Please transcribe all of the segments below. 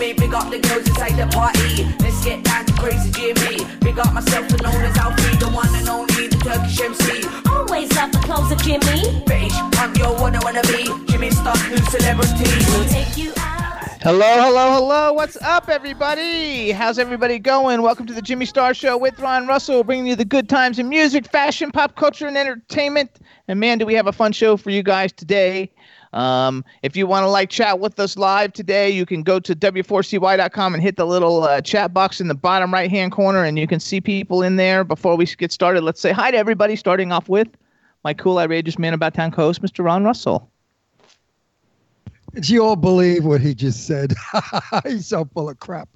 Me. Big up the girls inside the party. Let's get down to crazy Jimmy. Big up myself, and known as Alfie, the one and only, the Turkish MC. Always love the clothes of Jimmy. British, I'm yo, what I wanna be. Jimmy Star, new celebrity. We'll take you out. Hello, hello, hello. What's up, everybody? How's everybody going? Welcome to the Jimmy Star Show with Ron Russell, bringing you the good times in music, fashion, pop culture, and entertainment. And man, do we have a fun show for you guys today. Um, if you want to like chat with us live today, you can go to w4cy.com and hit the little uh, chat box in the bottom right hand corner, and you can see people in there. Before we get started, let's say hi to everybody, starting off with my cool, outrageous man about town co-host, Mr. Ron Russell. Do you all believe what he just said? He's so full of crap.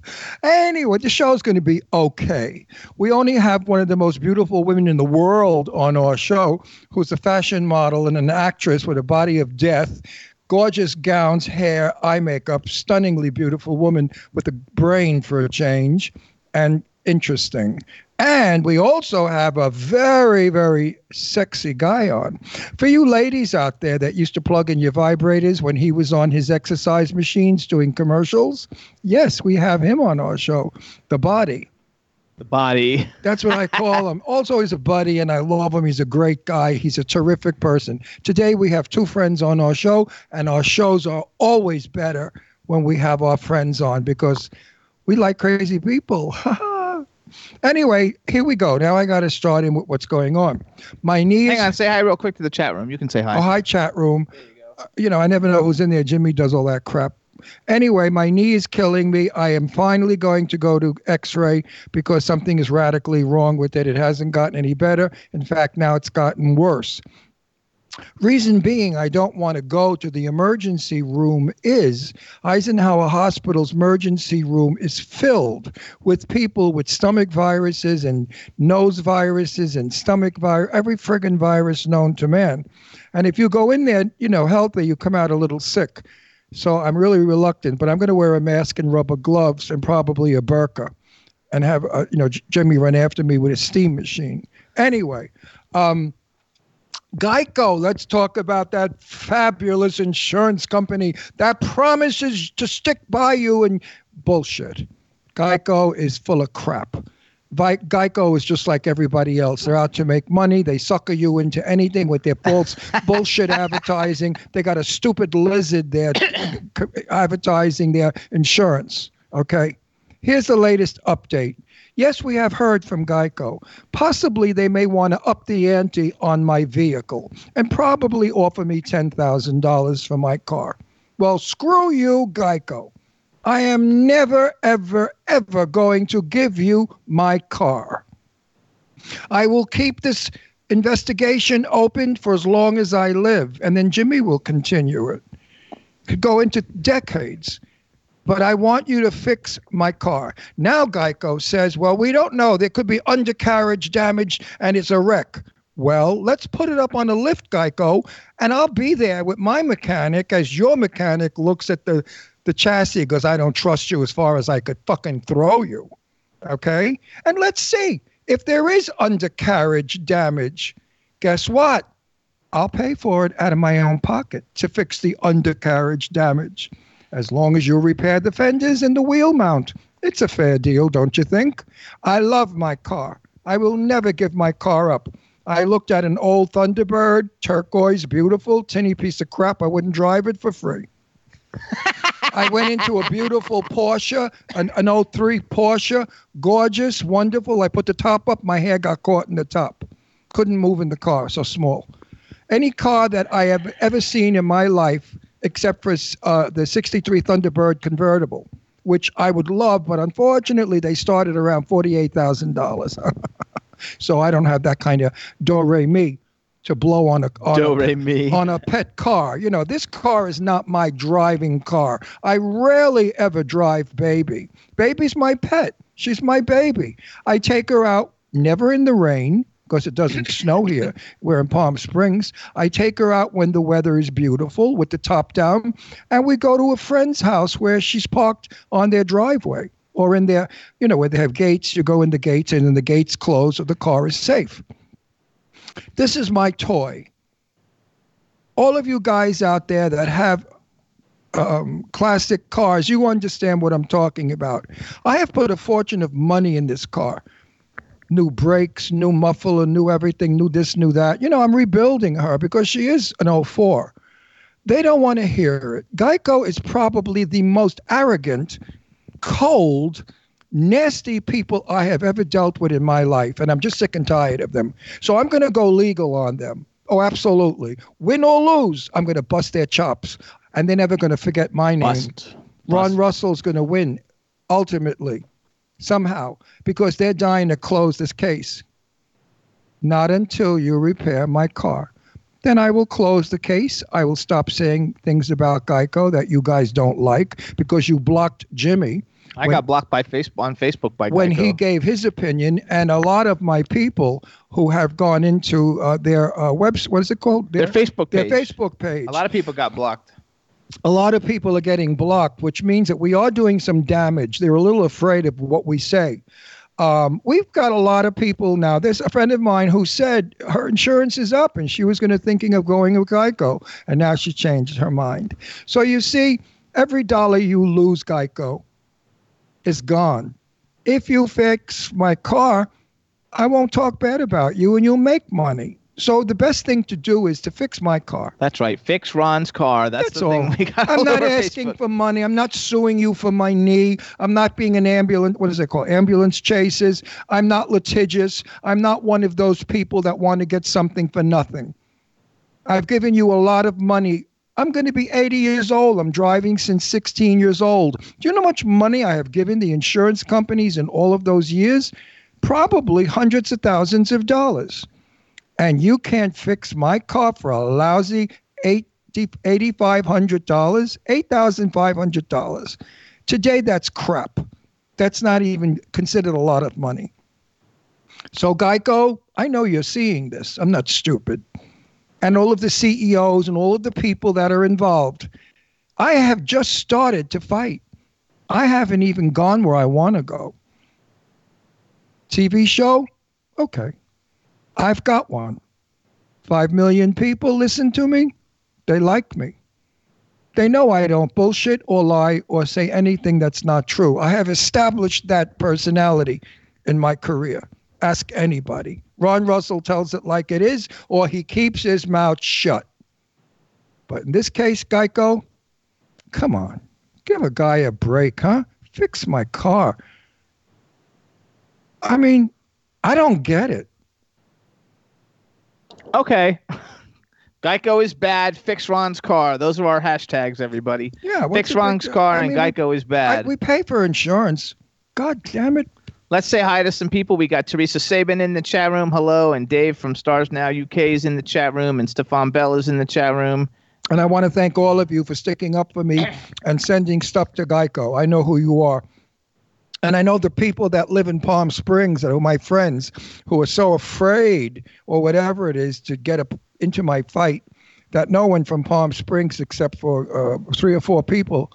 Anyway, the show's going to be okay. We only have one of the most beautiful women in the world on our show, who's a fashion model and an actress with a body of death, gorgeous gowns, hair, eye makeup, stunningly beautiful woman with a brain for a change, and interesting. And we also have a very, very sexy guy on. For you ladies out there that used to plug in your vibrators when he was on his exercise machines doing commercials, yes, we have him on our show, The Body. The body. That's what I call him. Also, he's a buddy, and I love him. He's a great guy. He's a terrific person. Today, we have two friends on our show, and our shows are always better when we have our friends on because we like crazy people. anyway, here we go. Now I got to start in with what's going on. My knees. Hang on, say hi real quick to the chat room. You can say hi. Oh, hi, chat room. You, Uh, You know, I never know who's in there. Jimmy does all that crap. Anyway, my knee is killing me. I am finally going to go to x ray because something is radically wrong with it. It hasn't gotten any better. In fact, now it's gotten worse. Reason being, I don't want to go to the emergency room is Eisenhower Hospital's emergency room is filled with people with stomach viruses and nose viruses and stomach virus, every friggin' virus known to man. And if you go in there, you know, healthy, you come out a little sick. So I'm really reluctant, but I'm going to wear a mask and rubber gloves and probably a burqa and have, uh, you know, J- Jimmy run after me with a steam machine. Anyway, um, Geico, let's talk about that fabulous insurance company that promises to stick by you and bullshit. Geico is full of crap. Geico is just like everybody else. They're out to make money. They sucker you into anything with their false bullshit advertising. They got a stupid lizard there advertising their insurance. Okay. Here's the latest update. Yes, we have heard from Geico. Possibly they may want to up the ante on my vehicle and probably offer me $10,000 for my car. Well, screw you, Geico. I am never, ever, ever going to give you my car. I will keep this investigation open for as long as I live, and then Jimmy will continue it. Could go into decades. But I want you to fix my car. Now Geico says, well, we don't know. There could be undercarriage damage and it's a wreck. Well, let's put it up on the lift, Geico, and I'll be there with my mechanic as your mechanic looks at the, the chassis because I don't trust you as far as I could fucking throw you. Okay? And let's see if there is undercarriage damage. Guess what? I'll pay for it out of my own pocket to fix the undercarriage damage. As long as you repair the fenders and the wheel mount. It's a fair deal, don't you think? I love my car. I will never give my car up. I looked at an old Thunderbird, turquoise, beautiful, tinny piece of crap. I wouldn't drive it for free. I went into a beautiful Porsche, an, an 03 Porsche, gorgeous, wonderful. I put the top up, my hair got caught in the top. Couldn't move in the car, so small. Any car that I have ever seen in my life except for uh, the 63 Thunderbird convertible, which I would love, but unfortunately they started around $48,000. so I don't have that kind of do re mi to blow on a on Do a, re mi. on a pet car. You know, this car is not my driving car. I rarely ever drive baby. Baby's my pet. She's my baby. I take her out never in the rain because it doesn't snow here. We're in Palm Springs. I take her out when the weather is beautiful with the top down, and we go to a friend's house where she's parked on their driveway or in their, you know, where they have gates. You go in the gates, and then the gates close, or the car is safe. This is my toy. All of you guys out there that have um, classic cars, you understand what I'm talking about. I have put a fortune of money in this car. New brakes, new muffler, new everything, new this, new that. You know, I'm rebuilding her because she is an 04. They don't want to hear it. Geico is probably the most arrogant, cold, nasty people I have ever dealt with in my life, and I'm just sick and tired of them. So I'm going to go legal on them. Oh, absolutely. Win or lose, I'm going to bust their chops, and they're never going to forget my name. Bust. Ron Bust. Russell's going to win, ultimately, somehow, because they're dying to close this case. Not until you repair my car. Then I will close the case. I will stop saying things about Geico that you guys don't like because you blocked Jimmy I When- got blocked by Facebook on Facebook by when he gave his opinion, and a lot of my people who have gone into uh, their uh, webs, what is it called? their Facebook their page. Facebook page. A lot of people got blocked. A lot of people are getting blocked, which means that we are doing some damage. They're a little afraid of what we say. Um, we've got a lot of people now. There's a friend of mine who said her insurance is up and she was going to thinking of going with Geico, and now she changed her mind. So you see, every dollar you lose, Geico, is gone. If you fix my car, I won't talk bad about you, and you'll make money. So the best thing to do is to fix my car. That's right. Fix Ron's car. That's, That's the all. thing we got. I'm not asking Facebook. for money. I'm not suing you for my knee. I'm not being an ambulance. What is it called? Ambulance chases. I'm not litigious. I'm not one of those people that want to get something for nothing. I've given you a lot of money. I'm going to be 80 years old. I'm driving since 16 years old. Do you know how much money I have given the insurance companies in all of those years? Probably hundreds of thousands of dollars. And you can't fix my car for a lousy eight $8,500, $8,500. Today, that's crap. That's not even considered a lot of money. So, Geico, I know you're seeing this. I'm not stupid. And all of the CEOs and all of the people that are involved. I have just started to fight. I haven't even gone where I want to go. TV show? Okay. I've got one. Five million people listen to me. They like me. They know I don't bullshit or lie or say anything that's not true. I have established that personality in my career. Ask anybody. Ron Russell tells it like it is, or he keeps his mouth shut. But in this case, Geico, come on. Give a guy a break, huh? Fix my car. I mean, I don't get it. Okay. Geico is bad. Fix Ron's car. Those are our hashtags, everybody. Yeah, Fix big Ron's car I and mean, we- Geico is I, bad. we pay for insurance. God damn it. Let's say hi to some people. We got Teresa Sabin in the chat room. Hello. And Dave from Stars Now UK is in the chat room. And Stefan Bell is in the chat room. And I want to thank all of you for sticking up for me and sending stuff to Geico. I know who you are. And I know the people that live in Palm Springs that are my friends who are so afraid or whatever it is to get up into my fight that no one from Palm Springs except for uh, three or four people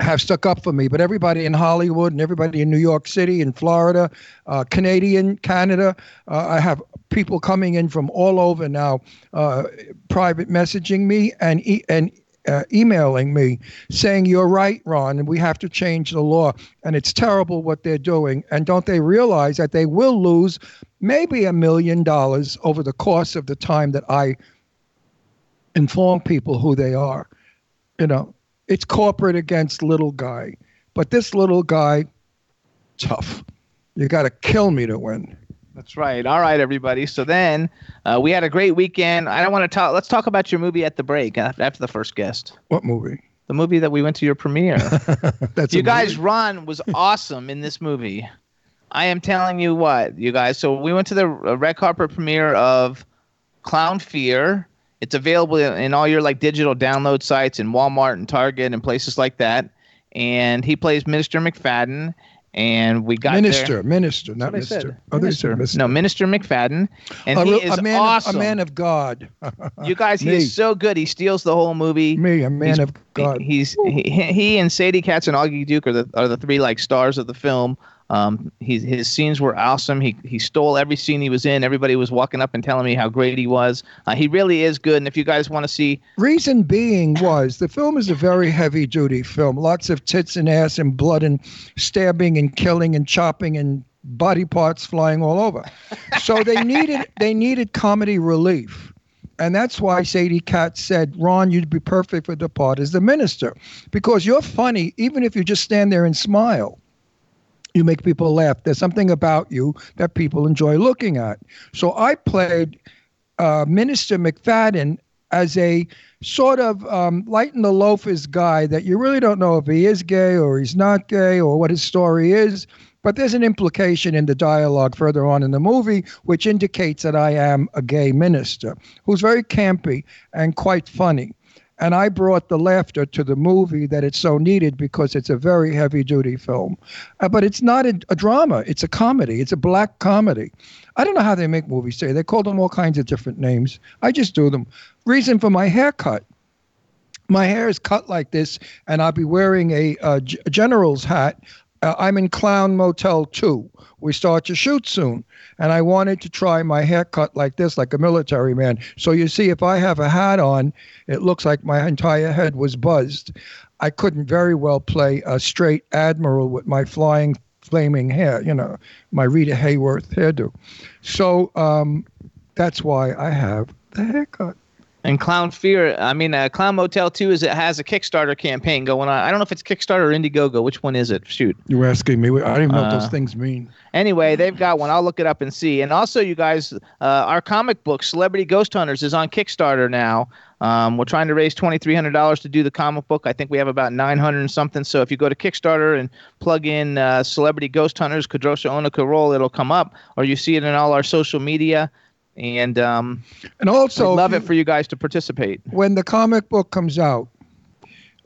have stuck up for me. But everybody in Hollywood and everybody in New York City and Florida, uh, Canadian, Canada, uh, I have people coming in from all over now, uh, private messaging me and e- and uh, emailing me saying you're right, Ron, and we have to change the law. And it's terrible what they're doing. And don't they realize that they will lose maybe a million dollars over the course of the time that I inform people who they are? You know, it's corporate against little guy. But this little guy, tough. You got to kill me to win. That's right. All right, everybody. So then uh, we had a great weekend. I don't want to talk. Let's talk about your movie at the break af- after the first guest. What movie? The movie that we went to your premiere. That's you guys? Ron was awesome in this movie. I am telling you what, you guys. So we went to the uh, red carpet premiere of Clown Fear. It's available in in all your like digital download sites in Walmart and Target and places like that. And he plays Minister McFadden. And we got there- Minister, minister, not That's what Mister. Oh, they Minister. No, Minister McFadden, and a, he real- is a man, awesome. of, a man of God. you guys, he Me. is so good. He steals the whole movie. Me, a man He's- of God. He's he, he and Sadie Katz and Augie Duke are the are the three like stars of the film. Um, he, his scenes were awesome. He he stole every scene he was in. Everybody was walking up and telling me how great he was. Uh, he really is good. And if you guys want to see, Reason being was the film is a very heavy duty film. Lots of tits and ass and blood and stabbing and killing and chopping and body parts flying all over. So they needed they needed comedy relief. And that's why Sadie Katz said, Ron, you'd be perfect for the part as the minister. Because you're funny, even if you just stand there and smile. You make people laugh. There's something about you that people enjoy looking at. So I played uh, Minister McFadden as a sort of um, lighten the loafers guy that you really don't know if he is gay or he's not gay or what his story is. But there's an implication in the dialogue further on in the movie which indicates that I am a gay minister who's very campy and quite funny. And I brought the laughter to the movie that it's so needed because it's a very heavy duty film. Uh, but it's not a, a drama, it's a comedy, it's a black comedy. I don't know how they make movies today. They call them all kinds of different names. I just do them. Reason for my haircut. My hair is cut like this, and I'll be wearing a, g- general's hat. Uh, I'm in Clown Motel 2. We start to shoot soon. And I wanted to try my haircut like this, like a military man. So you see, if I have a hat on, it looks like my entire head was buzzed. I couldn't very well play a straight admiral with my flying, flaming hair, you know, my Rita Hayworth hairdo. So um, that's why I have the haircut. And Clown Fear, I mean, uh, Clown Motel Two is it has a Kickstarter campaign going on. I don't know if it's Kickstarter or Indiegogo. Which one is it? Shoot. You're asking me. I don't even know what Uh, those things mean. Anyway, they've got one. I'll look it up and see. And also, you guys, uh, our comic book, Celebrity Ghost Hunters, is on Kickstarter now. Um, we're trying to raise twenty three hundred dollars to do the comic book. I think we have about nine hundred and something. So if you go to Kickstarter and plug in uh, Celebrity Ghost Hunters, Kadrosha Onika Roll, it'll come up, or you see it in all our social media. And um, And also, I'd love if it for you guys to participate. when the comic book comes out,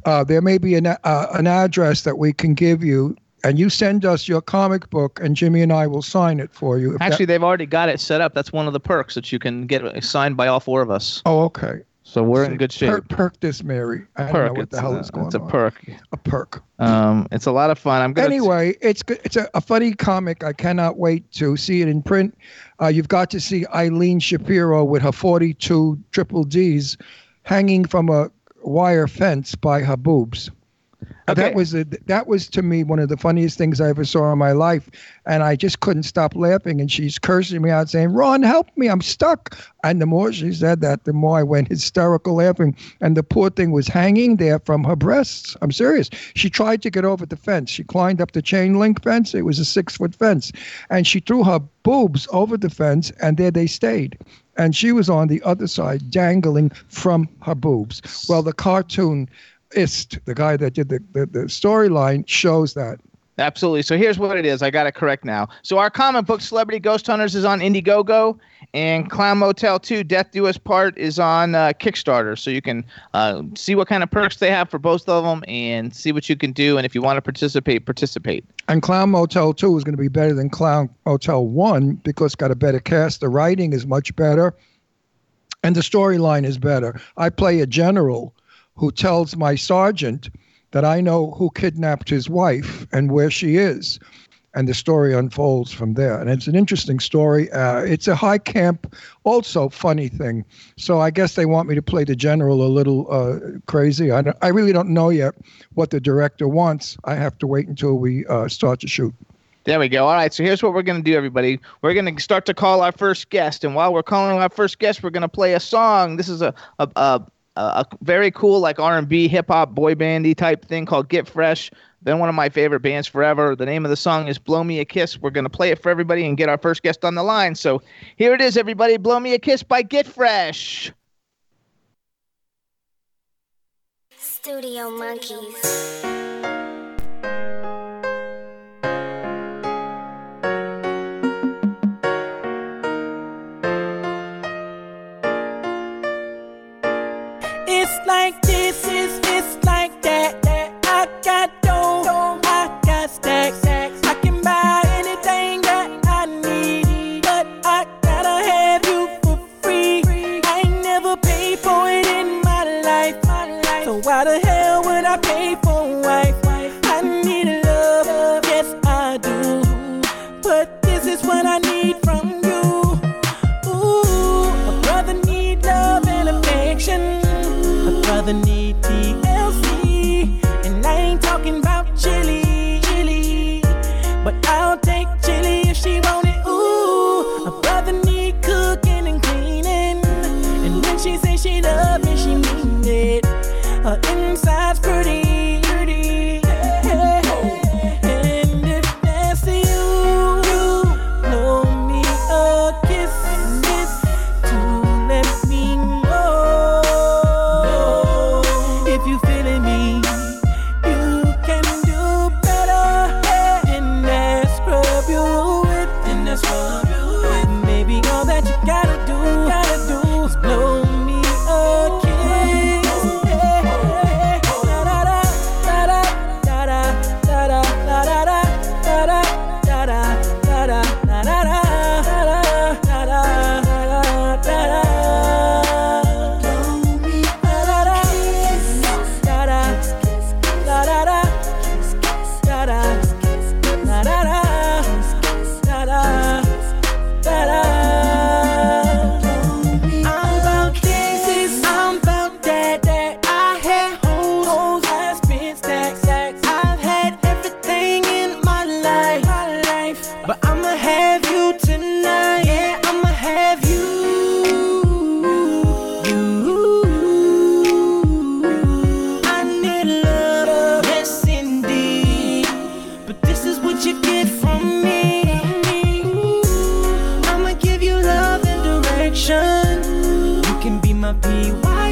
uh, there may be an, uh, an address that we can give you, and you send us your comic book, and Jimmy and I will sign it for you. If that- Actually, they've already got it set up. That's one of the perks that you can get signed by all four of us. oh, okay. So we're in good shape. Perk, perk this, Mary. I don't perk. know what the hell uh, is going on. it's a on. perk. A perk. Um, it's a lot of fun. I'm gonna Anyway, it's good. It's a, a funny comic. I cannot wait to see it in print. Uh, you've got to see Eileen Shapiro with her 42 triple Ds hanging from a wire fence by her boobs. Okay. That was a, that was to me one of the funniest things I ever saw in my life, and I just couldn't stop laughing. And she's cursing me out, saying, "Ron, help me! I'm stuck." And the more she said that, the more I went hysterical laughing. And the poor thing was hanging there from her breasts. I'm serious. She tried to get over the fence. She climbed up the chain link fence. It was a six foot fence, and she threw her boobs over the fence, and there they stayed. And she was on the other side, dangling from her boobs. Well, the cartoon ist, the guy that did the, the, the storyline, shows that. Absolutely. So here's what it is. I got it correct now. So our comic book, Celebrity Ghost Hunters, is on Indiegogo, and Clown Motel 2, Death Do Us Part, is on uh, Kickstarter. So you can uh, see what kind of perks they have for both of them and see what you can do. And if you want to participate, participate. And Clown Motel 2 is going to be better than Clown Motel 1 because it's got a better cast. The writing is much better, and the storyline is better. I play a general who tells my sergeant that I know who kidnapped his wife and where she is. And the story unfolds from there. And it's an interesting story. Uh, it's a high camp, also funny thing. So I guess they want me to play the general a little uh, crazy. I, I really don't know yet what the director wants. I have to wait until we uh, start to shoot. There we go. All right. So here's what we're going to do, everybody. We're going to start to call our first guest. And while we're calling our first guest, we're going to play a song. This is a, a, a, a very cool like R&B hip hop boy bandy type thing called Get Fresh. Been one of my favorite bands forever. The name of the song is Blow Me a Kiss. We're going to play it for everybody and get our first guest on the line. So here it is, everybody. Blow Me a Kiss by Get Fresh. Studio Monkeys. Like can be my PYT.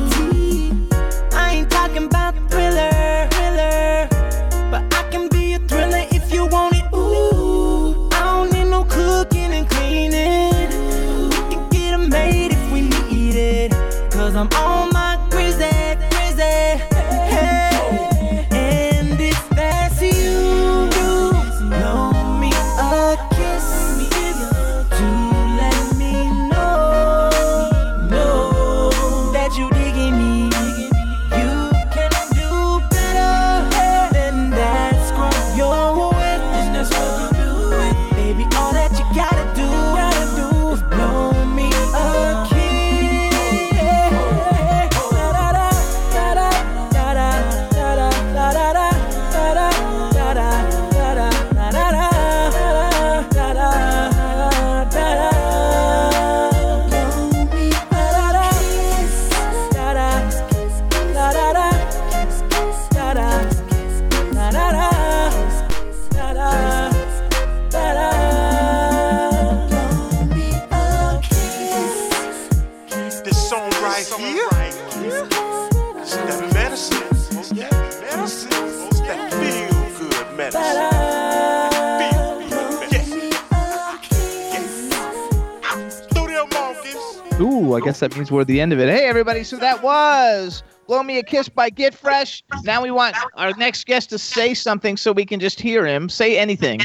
I guess that means we're at the end of it. Hey, everybody. So that was Blow Me a Kiss by Get Fresh. Now we want our next guest to say something so we can just hear him. Say anything.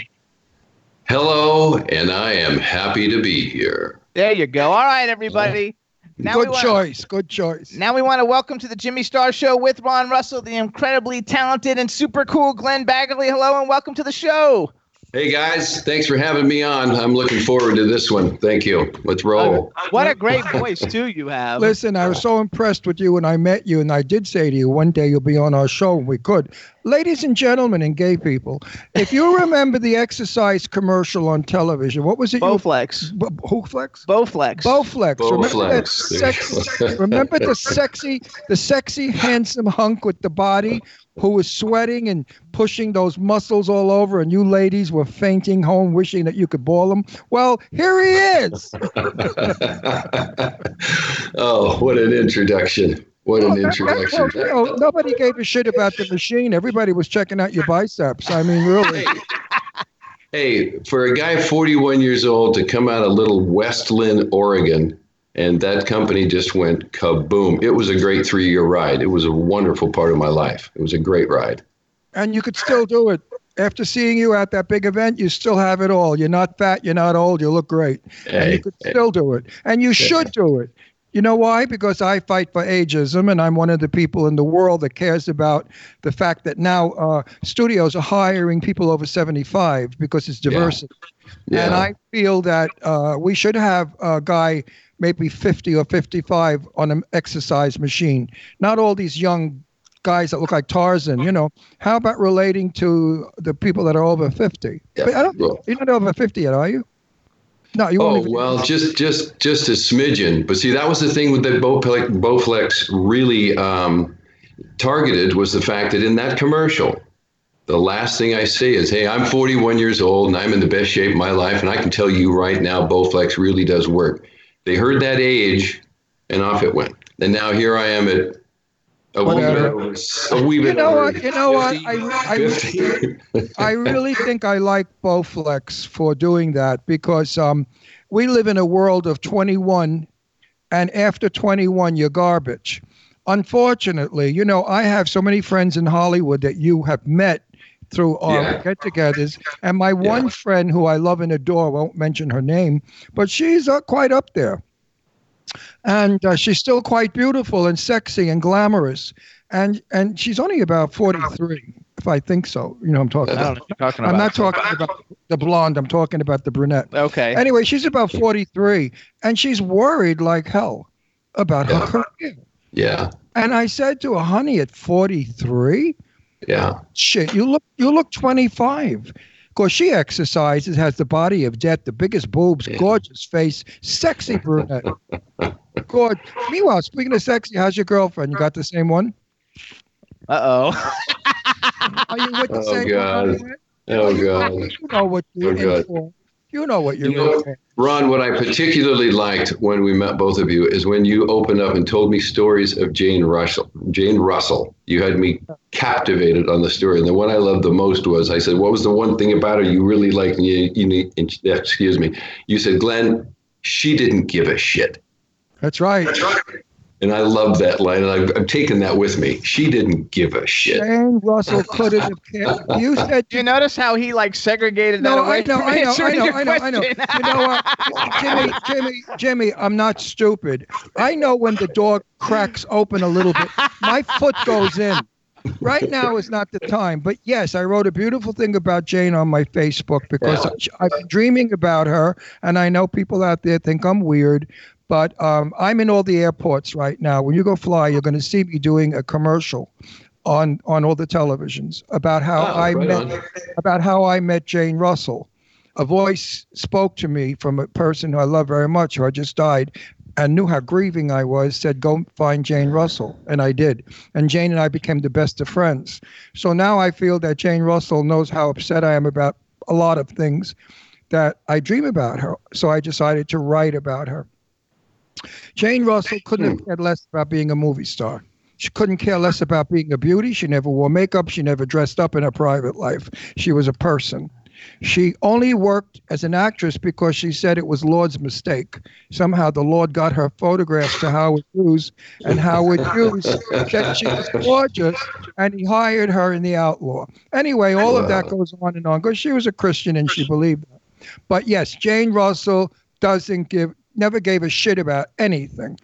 Hello, and I am happy to be here. There you go. All right, everybody. Now good want- choice. Good choice. Now we want to welcome to the Jimmy Star Show with Ron Russell, the incredibly talented and super cool Glen Bagley. Hello and welcome to the show. Hey guys, thanks for having me on. I'm looking forward to this one. Thank you. Let's roll. What a great voice too you have. Listen, I was so impressed with you when I met you, and I did say to you, one day you'll be on our show, and we could. Ladies and gentlemen and gay people, if you remember the exercise commercial on television, what was it? you- Bowflex. B- Bowflex? Bowflex. Bowflex. Remember that Bowflex. Sexy, remember the sexy, the sexy, handsome hunk with the body who was sweating and pushing those muscles all over, and you ladies were fainting home, wishing that you could ball him. Well, here he is. oh, what an introduction. What an introduction. You oh, know, nobody gave a shit about the machine. Everybody was checking out your biceps. I mean, really. Hey, for a guy 41 years old to come out of little West Linn, Oregon, and that company just went kaboom. It was a great three year ride. It was a wonderful part of my life. It was a great ride. and you could still do it. After seeing you at that big event, you still have it all. You're not fat, you're not old, you look great. and you could still do it. And you should do it. You know why? Because I fight for ageism, and I'm one of the people in the world that cares about the fact that now uh, studios are hiring people over 75 because it's diversity. Yeah. And I feel that uh, we should have a guy, maybe 50 or 55, on an exercise machine. Not all these young guys that look like Tarzan. You know, how about relating to the people that are over 50? Yeah, But I don't, well- you're not over 50 yet, are you? No, you Oh won't even. well, just just just a smidgen. But see, that was the thing with that Bowflex, Bowflex really um, targeted was the fact that in that commercial, the last thing I say is, "Hey, I'm 41 years old and I'm in the best shape of my life, and I can tell you right now, Bowflex really does work." They heard that age, and off it went. And now here I am at a wee bit Whatever. a wee bit You know what? You know what? 50, I, I, I really think I like Bowflex for doing that because um, we live in a world of 21, and after 21, you're garbage. Unfortunately, you know, I have so many friends in Hollywood that you have met through our Yeah. get togethers. And my one friend who I love and adore, won't mention her name, but she's uh, quite up there. And uh, she's still quite beautiful and sexy and glamorous. And, and she's only about 43, if I think so. You know, I'm talking I don't what you're I'm about. not talking about the blonde. I'm talking about the brunette. Okay. Anyway, she's about 43, and she's worried like hell about her career. yeah, And I said to her, "Honey, at 43, yeah. shit, you look you look 25." Because she exercises, has the body of death, the biggest boobs, gorgeous face, sexy brunette. Good. Meanwhile, speaking of sexy, how's your girlfriend? You got the same one? Uh oh. Are you with the Oh, same God. one? Oh God. You know what you're Oh, God. You know what you're You know, in for. Ron, what I particularly liked when we met both of you is when you opened up and told me stories of Jane Russell. Jane Russell. You had me captivated on the story. And the one I loved the most was I said, What was the one thing about her you really liked? And you, you excuse me. You said, Glen, she didn't give a shit. That's right. And I love that line. And I've, I'm taking that with me. She didn't give a shit. Jane Russell couldn't have cared. You said Do you notice how he like segregated that no. I know. I know. I know. I know. I know. You know what, Jimmy? Jimmy. Jimmy. I'm not stupid. I know when the door cracks open a little bit, my foot goes in. Right now is not the time. But yes, I wrote a beautiful thing about Jane on my Facebook because I've been dreaming about her, and I know people out there think I'm weird. But um, I'm in all the airports right now. When you go fly, you're going to see me doing a commercial on on all the televisions about how Oh, I right met on. about how I met Jane Russell. A voice spoke to me from a person who I love very much, who had just died, and knew how grieving I was. Said, "Go find Jane Russell," and I did. And Jane and I became the best of friends. So now I feel that Jane Russell knows how upset I am about a lot of things that I dream about her. So I decided to write about her. Jane Russell couldn't have cared less about being a movie star. She couldn't care less about being a beauty. She never wore makeup. She never dressed up in her private life. She was a person. She only worked as an actress because she said it was Lord's mistake. Somehow the Lord got her photographs to Howard Hughes, and Howard Hughes said she was gorgeous, and he hired her in The Outlaw. Anyway, all of that goes on and on because she was a Christian and she believed that. But yes, Jane Russell doesn't give, never gave a shit about anything.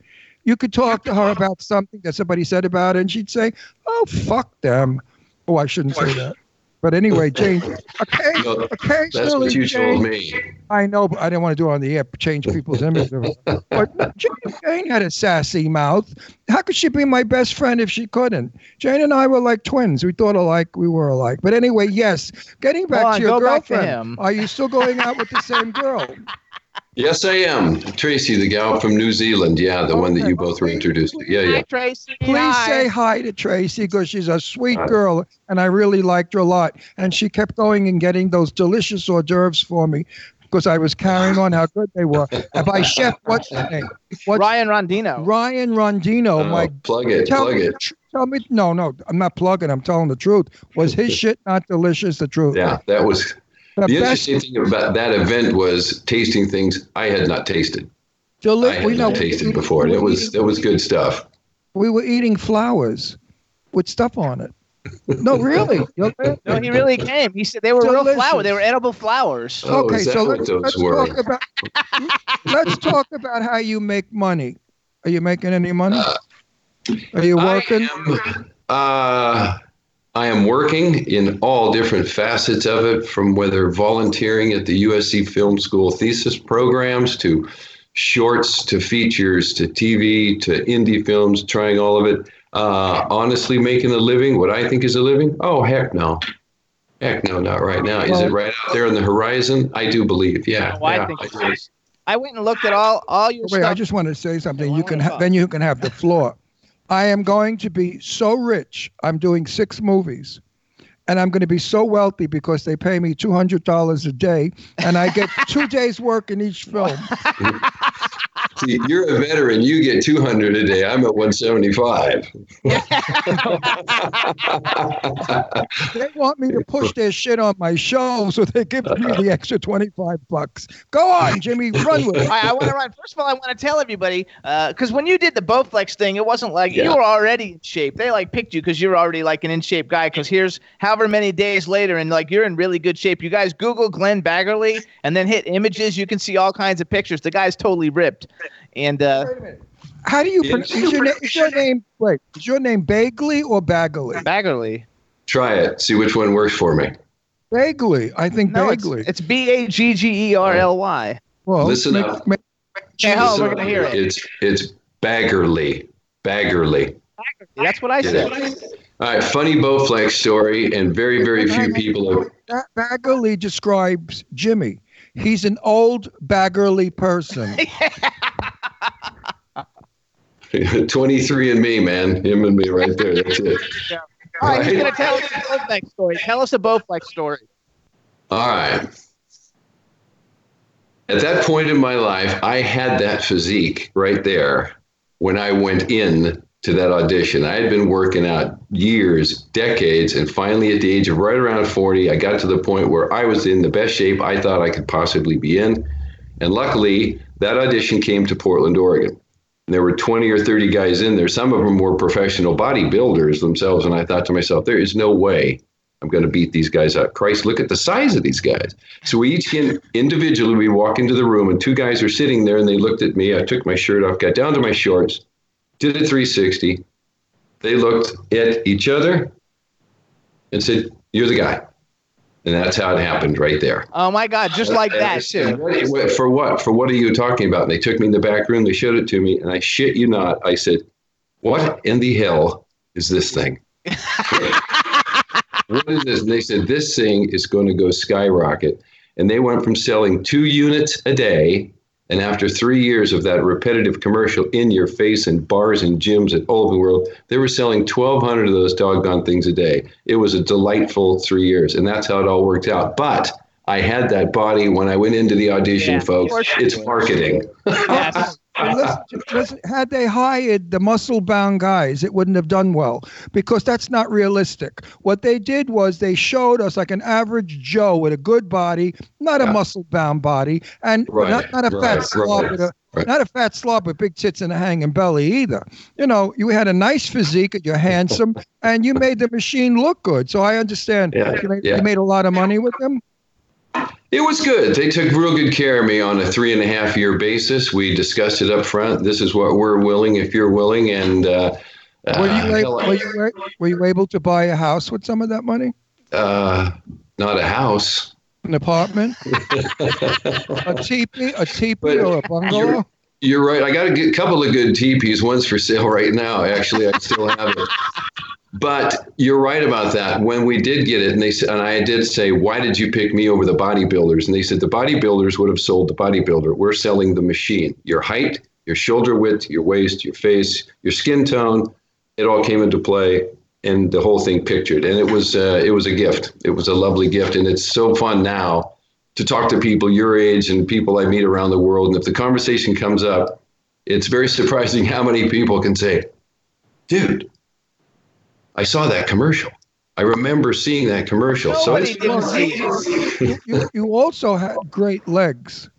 You could talk to her about something that somebody said about it, and she'd say, "Oh, fuck them." Oh, I shouldn't say that. But anyway, Jane, okay, No, occasionally, That's what you Jane, told me. I know, but I didn't want to do it on the air, change people's image. of her. But Jane, Jane had a sassy mouth. How could she be my best friend if she couldn't? Jane and I were like twins. We thought alike. We were alike. But anyway, yes. Getting back Hold on, to your go back to girlfriend. him. Are you still going out with the same girl? Yes, I am. Tracy, the gal from New Zealand. Yeah, the one that you both were introduced to. Yeah, yeah. Tracy. Please hi. say hi to Tracy because she's a sweet Hi. girl and I really liked her a lot. And she kept going and getting those delicious hors d'oeuvres for me because I was carrying on how good they were. And by chef, what's his name? What's Ryan Rondino. Ryan Rondino, Oh, my plug it, tell plug me, it. Tell me, no, no, I'm not plugging. I'm telling the truth. Was his shit not delicious? The truth. Yeah, that was The the best interesting thing about that event was tasting things I had not tasted. I had we know not tasted before. and It was it was good stuff. we were eating flowers with stuff on it. No, really. You're- No, he really came. He said they were real Delicious. flowers. They were edible flowers. Oh, okay, so let's, let's talk about let's talk about how you make money. Are you making any money? Are you working? I am, uh, I am working in all different facets of it, from whether volunteering at the USC Film School thesis programs to shorts to features to TV to indie films, trying all of it. Uh, honestly, making a living, what I think is a living? Oh, heck no. Heck no, not right now. Is it right out there on the horizon? I do believe, yeah. I yeah, think it do. I went and looked at all all your Wait, I just want to say something. You can ha- then you can have the floor. I am going to be so rich. I'm doing six movies. And I'm going to be so wealthy because they pay me $200 a day and I get two days work in each film. See, you're a veteran. You get 200 a day. I'm at 175. They want me to push their shit on my show, so they give me the extra 25 bucks. Go on, Jimmy, run with it. I, I want to run. First of all, I want to tell everybody uh, because when you did the Bowflex thing, it wasn't like you were already in shape. They like picked you because you were already like an in shape guy. Because here's however many days later, and like you're in really good shape. You guys Google Glen Baggerly and then hit images. You can see all kinds of pictures. The guy's totally ripped. And uh, Wait a minute. How do you pronounce is your, name, is your name? Wait, is your name Bagley or Baggerly? Baggerly. Try it. See which one works for me. Bagley. I think No, it's, Bagley. it's B A G G E R L Y. well, Listen make- up. make- Okay, hold on, we're gonna hear it. It's it's Baggerly. Baggerly. That's what I said. It? All right, funny Bowflex story, and very very few people have. Ba- Baggerly describes Jimmy. He's an old Baggerly person. 23 and me, man. Him and me right there. That's it. All right, he's gonna tell us a Bowflex story. Tell us a Bowflex story. All right. At that point in my life, I had that physique right there when I went in to that audition. I had been working out years, decades, and finally at the age of right around 40, I got to the point where I was in the best shape I thought I could possibly be in. And luckily, that audition came to Portland, Oregon. And there were 20 or 30 guys in there. Some of them were professional bodybuilders themselves. And I thought to myself, there is no way I'm going to beat these guys up. Christ, look at the size of these guys. So we each in, individually, we walk into the room, and two guys are sitting there, and they looked at me. I took my shirt off, got down to my shorts, did a 360. They looked at each other and said, You're the guy. And that's how it happened right there. Oh my God, just like And that too. "What- what- For what? For what are you talking about? And they took me in the back room. They showed it to me, and I shit you not. I said, "What in the hell is this thing? what is this?" And they said, "This thing is going to go skyrocket." And they went from selling two units a day, and after three years of that repetitive commercial in your face in bars and gyms at all over the world, they were selling 1,200 of those doggone things a day. It was a delightful three years, and that's how it all worked out. But I had that body when I went into the audition, Yeah, folks. of course you It's marketing. Yes. And listen, listen, had they hired the muscle bound guys, it wouldn't have done well because that's not realistic. What they did was they showed us like an average Joe with a good body, not a muscle bound body, and Right, not, not a right, fat slob right, with a right. not a fat slob with big tits and a hanging belly either. You know, you had a nice physique, you're handsome, and you made the machine look good. So I understand. Yeah, you, made, yeah. you made a lot of money with them. It was good. They took real good care of me on a three and a half year basis. We discussed it up front. This is what we're willing if you're willing. And uh, Were you, uh, able, were, you, were you able to buy a house with some of that money? uh, not a house. An apartment, a teepee, a teepee, or a bungalow. You're right. I got a good, couple of good teepees. One's for sale right now. Actually, I still have it. But you're right about that. When we did get it, and they and I did say, "Why did you pick me over the bodybuilders?" And they said, "The bodybuilders would have sold the bodybuilder. We're selling the machine. Your height, your shoulder width, your waist, your face, your skin tone, it all came into play, and the whole thing pictured. And it was uh, it was a gift. It was a lovely gift, and it's so fun now to talk to people your age and people I meet around the world. And if the conversation comes up, it's very surprising how many people can say, "Dude, I saw that commercial. I remember seeing that commercial." So Nobody it's didn't see it. you, you, you also had great legs.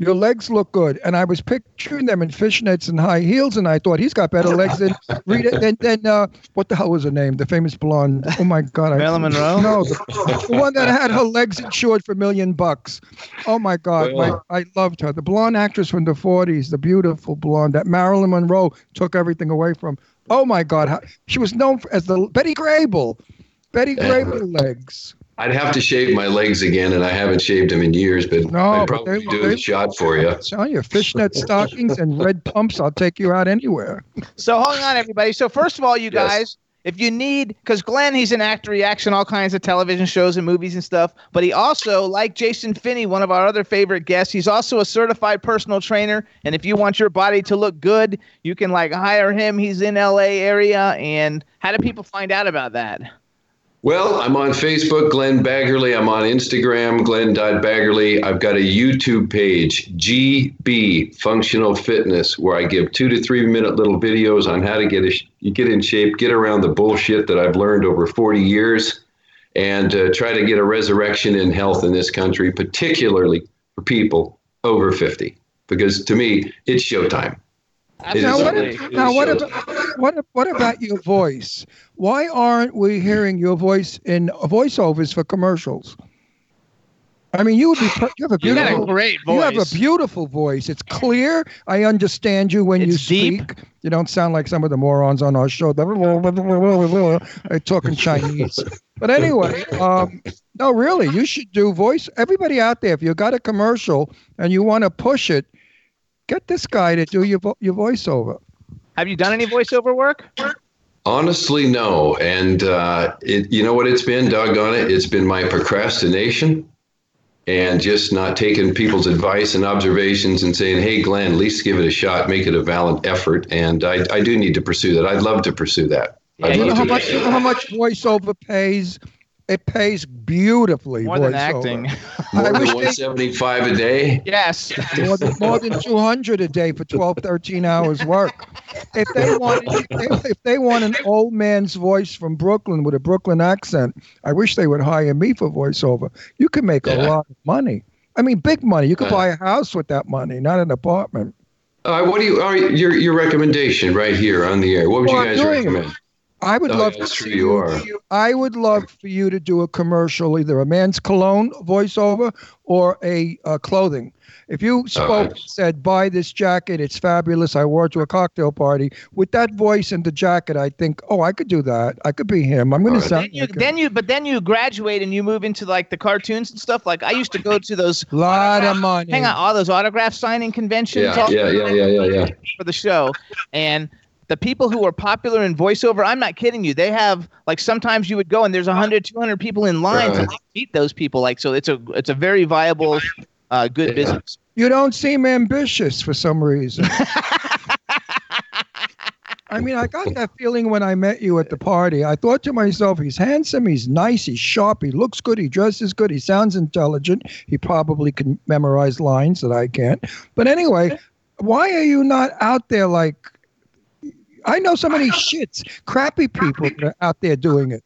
Your legs look good, and I was picturing them in fishnets and high heels, and I thought he's got better legs than Rita. Than, than uh, what the hell was her name? The famous blonde. Oh my God! I- Marilyn Monroe? No, the, the one that had her legs insured for a million bucks. Oh my God! My, I loved her. The blonde actress from the '40s, the beautiful blonde that Marilyn Monroe took everything away from. Oh my God! How, she was known as the Betty Grable. Betty Yeah. Grable legs. I'd have to shave my legs again, and I haven't shaved them in years, but No, I'd but probably they- do they- the shot for you. Tell you, fishnet stockings and red pumps. I'll take you out anywhere. So hold on, everybody. So first of all, you Yes. guys, if you need, because Glen, he's an actor, he acts in all kinds of television shows and movies and stuff. But he also, like Jason Finney, one of our other favorite guests, he's also a certified personal trainer. And if you want your body to look good, you can like hire him. He's in L.A. area. And how do people find out about that? Well, I'm on Facebook, Glen Baggerly. I'm on Instagram, Glen.Baggerly. I've got a YouTube page, GB Functional Fitness, where I give two to three minute little videos on how to get a, you get in shape, get around the bullshit that I've learned over 40 years, and uh, try to get a resurrection in health in this country, particularly for people over 50. Because to me, it's showtime. It Now what, now what about what what about your voice? Why aren't we hearing your voice in voiceovers for commercials? I mean, you would be per- you have a You got beautiful a great You have a voice. beautiful voice. It's clear. I understand you when you It's deep. speak. You don't sound like some of the morons on our show. They're talking Chinese. But anyway, um, no, really, you should do voice. Everybody out there, if you got a commercial and you want to push it, get this guy to do your vo- your voiceover. Have you done any voiceover work? Honestly, no. And uh, it, you know what it's been? Doggone it. It's been my procrastination and just not taking people's advice and observations and saying, hey, Glen, at least give it a shot, make it a valid effort. And I, I do need to pursue that. I'd love to pursue that. I'd You know how much you know how much voiceover pays? It pays beautifully. More than voiceover. acting. More than wish they- 175 a day. yes. more than, more than 200 a day for 12 13 hours work if they want if, if they want an old man's voice from brooklyn with a brooklyn accent i wish they would hire me for voiceover you can make a Yeah. lot of money i mean big money you could Yeah. buy a house with that money not an apartment Uh, what do you, all right, your, your recommendation right here on the air? What would Well, you guys recommend? it. Recommend? i would Oh, love yeah, to see you are. i would love for you to do a commercial either a man's cologne voiceover or a uh, clothing if you spoke right. said buy this jacket it's fabulous i wore it to a cocktail party with that voice and the jacket i think oh i could do that i could be him i'm going All to right. sound Then you, like him. then you, but then you graduate and you move into like the cartoons and stuff. Like I used to go to those. lot of money Hang on, all those autograph signing conventions. Yeah, all- yeah, yeah, yeah, yeah, yeah. for the show and the people who are popular in voiceover i'm not kidding you they have like sometimes you would go and there's 100 200 people in line to Right. like, meet those people like so it's a it's a very viable uh, good Yeah. business you don't seem ambitious for some reason I mean, I got that feeling when I met you at the party. I thought to myself, he's handsome, he's nice, he's sharp, he looks good, he dresses good, he sounds intelligent. He probably can memorize lines that I can't. But anyway, why are you not out there like I know so many shits, crappy people that are out there doing it.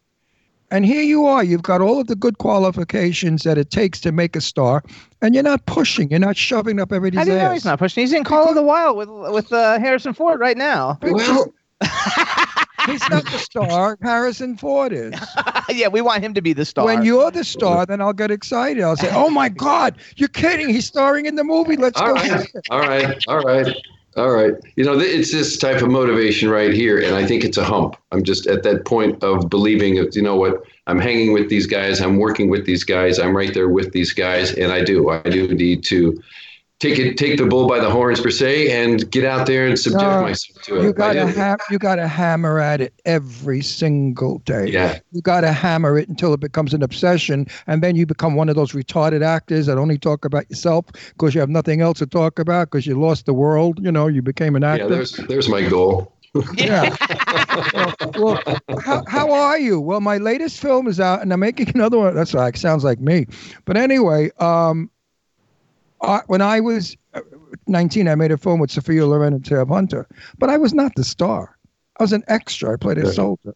And here you are, you've got all of the good qualifications that it takes to make a star, and you're not pushing, you're not shoving up how everybody's do you know ass. he's not pushing he's in call of the wild with with uh, harrison ford right now Well, He's not the star. Harrison Ford is. yeah we want him to be the star When you're the star, then I'll get excited. I'll say, "Oh my God, you're kidding? He's starring in the movie. Let's all go." right, see it." all right, all right. All right. You know, it's this type of motivation right here. And I think it's a hump. I'm just at that point of believing, you know what, I'm hanging with these guys. I'm working with these guys. I'm right there with these guys. And I do. I do need to take it, take the bull by the horns per se, and get out there and subject No, myself to it. You gotta do. ha- you gotta hammer at it every single day. Yeah. You gotta hammer it until it becomes an obsession, and then you become one of those retarded actors that only talk about yourself because you have nothing else to talk about because you lost the world. You know, you became an actor. Yeah, there's there's my goal. Yeah. well, well, how, how are you? Well, my latest film is out, and I'm making another one. That's like sounds like me, but anyway, um, I, when I was uh, 19, I made a film with Sophia Loren and Tab Hunter, but I was not the star. I was an extra. I played a Right. soldier.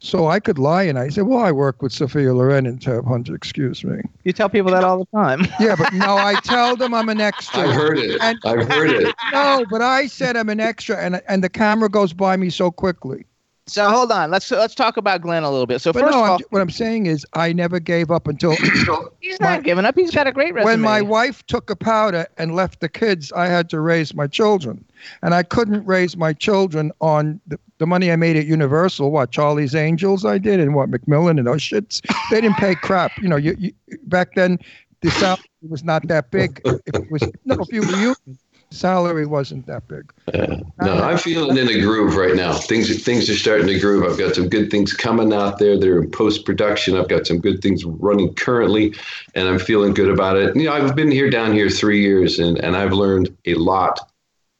So I could lie and I said, "Well, I work with Sophia Loren and Tab Hunter." Excuse me. You tell people that all the time. Yeah, but no, I tell them I'm an extra. I've heard it. And- I've heard it. No, but I said I'm an extra, and and the camera goes by me so quickly. So hold on. Let's let's talk about Glen a little bit. So But first no, of all, I'm, what I'm saying is I never gave up until he's not giving up. He's got a great resume. when my wife took a powder and left the kids, I had to raise my children. And I couldn't raise my children on the, the money I made at Universal, what Charlie's Angels I did, and what Macmillan and those shits. They didn't pay crap. You know, you, you back then the salary was not that big. If it was no, if you were the salary wasn't that big. Yeah. No, I'm feeling in a groove right now. Things things are starting to groove. I've got some good things coming out there. They're in post production. I've got some good things running currently, and I'm feeling good about it. You know, I've been here down here three years, and and I've learned a lot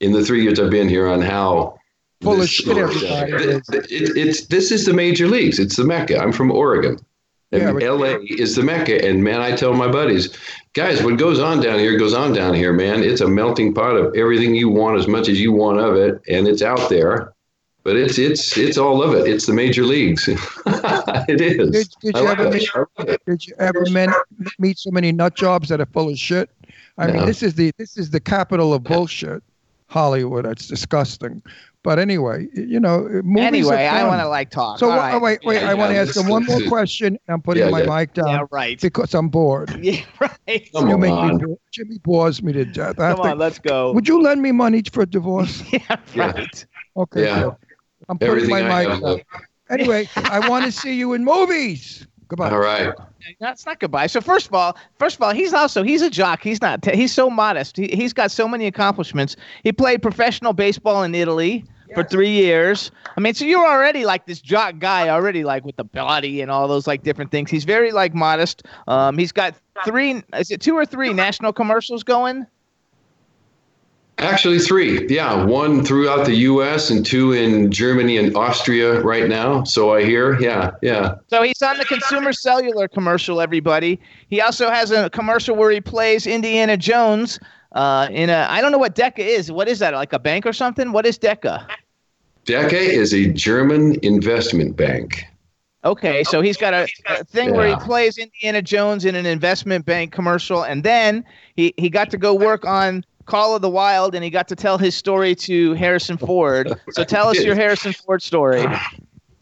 in the three years I've been here on how. Full of shit everybody It- it- it's this is the major leagues. It's the mecca. I'm from Oregon. And Yeah, LA is the mecca, and man, I tell my buddies, guys, what goes on down here goes on down here, man. It's a melting pot of everything you want, as much as you want of it, and it's out there. But it's it's it's all of it. It's the major leagues. it is. Did, did you ever meet, I love it. did you ever men, meet so many nut jobs that are full of shit? I mean, this is the this is the capital of bullshit, Hollywood. It's disgusting. But anyway, you know, uh, movies anyway, are I want to like talk. So All oh, wait, wait, Yeah, I want to ask him one more question. I'm putting Yeah, my yeah. mic down Yeah, right. because I'm bored. Yeah, right. Come you make on. me Jimmy bores me to death. Come to- on, let's go. would you lend me money for a divorce? yeah, Yeah. right. Okay. Yeah. good. I'm putting Everything my I mic down. Anyway, I want to see you in movies. Goodbye. All right. That's not goodbye. So first of all, first of all, he's also he's a jock. He's not. he's so modest. He, he's got so many accomplishments. He played professional baseball in Italy for three years. I mean, so you're already like this jock guy already, like with the body and all those like different things. He's very like modest. Um, he's got three. Is it two or three national commercials going? Actually, three. Yeah, one throughout the U.S. and two in Germany and Austria right now. So I hear. Yeah, yeah. So he's on the Consumer Cellular commercial, everybody. He also has a commercial where he plays Indiana Jones uh, in a, I don't know what DECA is. What is that, like a bank or something? What is DECA? DECA is a German investment bank. Okay, so he's got a, a thing where he plays Indiana Jones in an investment bank commercial, and then he, he got to go work on Call of the Wild, and he got to tell his story to Harrison Ford. So tell us your Harrison Ford story. All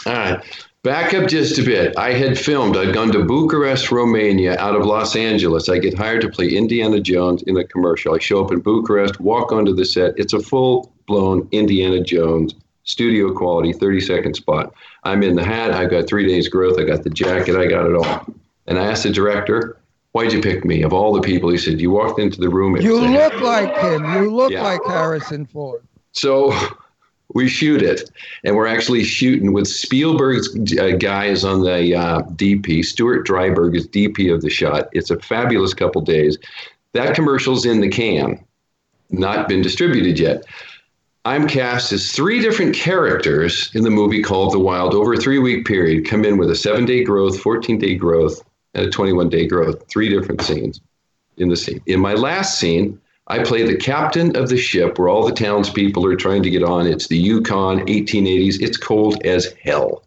right. Back up just a bit. I had filmed, I'd gone to Bucharest, Romania, out of Los Angeles. I get hired to play Indiana Jones in a commercial. I show up in Bucharest, walk onto the set. It's a full blown Indiana Jones, studio quality, 30 second spot. I'm in the hat. I've got three days' growth. I got the jacket. I got it all. And I asked the director, Why'd you pick me? Of all the people, he said, You walked into the room. it You look like him. You look Yeah. like Harrison Ford. So we shoot it, and we're actually shooting with Spielberg's uh, guys on the uh, DP. Stuart Dryburgh is DP of the shot. It's a fabulous couple days. That commercial's in the can, not been distributed yet. I'm cast as three different characters in the movie called The Wild over a three week period, come in with a seven day growth, 14 day growth, and a 21 day growth, three different scenes in the scene. In my last scene, I play the captain of the ship where all the townspeople are trying to get on. It's the Yukon, 1880s. It's cold as hell.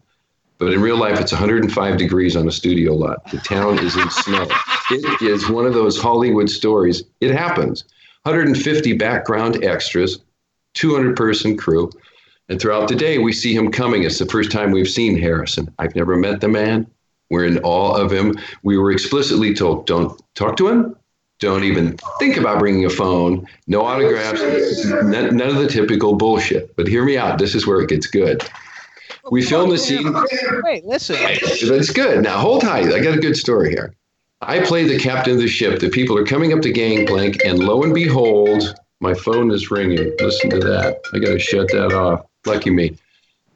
But in real life, it's 105 degrees on a studio lot. The town is in snow. It is one of those Hollywood stories. It happens. 150 background extras, 200 person crew. And throughout the day, we see him coming. It's the first time we've seen Harrison. I've never met the man. We're in awe of him. We were explicitly told, don't talk to him, Don't even think about bringing a phone. No autographs. None, none of the typical bullshit. But hear me out. This is where it gets good. We filmed the scene. Wait, listen. That's good. Now hold tight. I got a good story here. I play the captain of the ship. The people are coming up the gangplank, and lo and behold, my phone is ringing. Listen to that. I got to shut that off. Lucky me.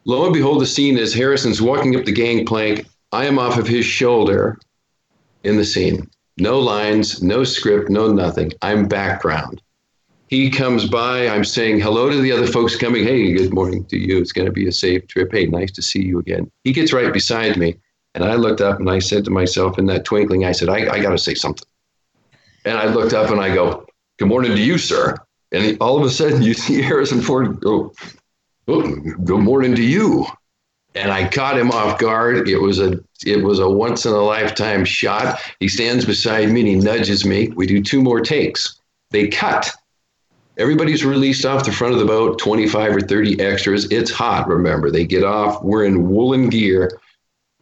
Lo and behold, the scene is Harrison's walking up the gangplank. I am off of his shoulder in the scene. No lines, no script, no nothing. I'm background. He comes by. I'm saying hello to the other folks coming. Hey, good morning to you. It's going to be a safe trip. Hey, nice to see you again. He gets right beside me. And I looked up and I said to myself in that twinkling, I said, I, I got to say something. And I looked up and I go, Good morning to you, sir. And he, all of a sudden, you see Harrison Ford go, oh, Good morning to you. And I caught him off guard. It was a it was a once in a lifetime shot. He stands beside me and he nudges me. We do two more takes. They cut. Everybody's released off the front of the boat, 25 or 30 extras. It's hot, remember. They get off. We're in woolen gear.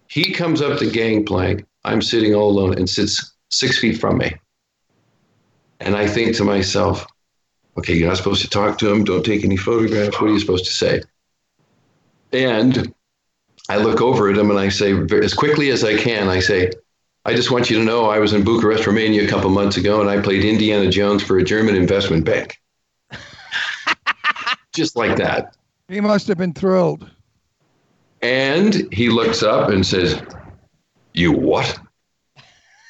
He comes up the gangplank. I'm sitting all alone and sits six feet from me. And I think to myself, okay, you're not supposed to talk to him. Don't take any photographs. What are you supposed to say? And I look over at him and I say, as quickly as I can, I say, I just want you to know I was in Bucharest, Romania a couple months ago and I played Indiana Jones for a German investment bank. just like that. He must have been thrilled. And he looks up and says, You what?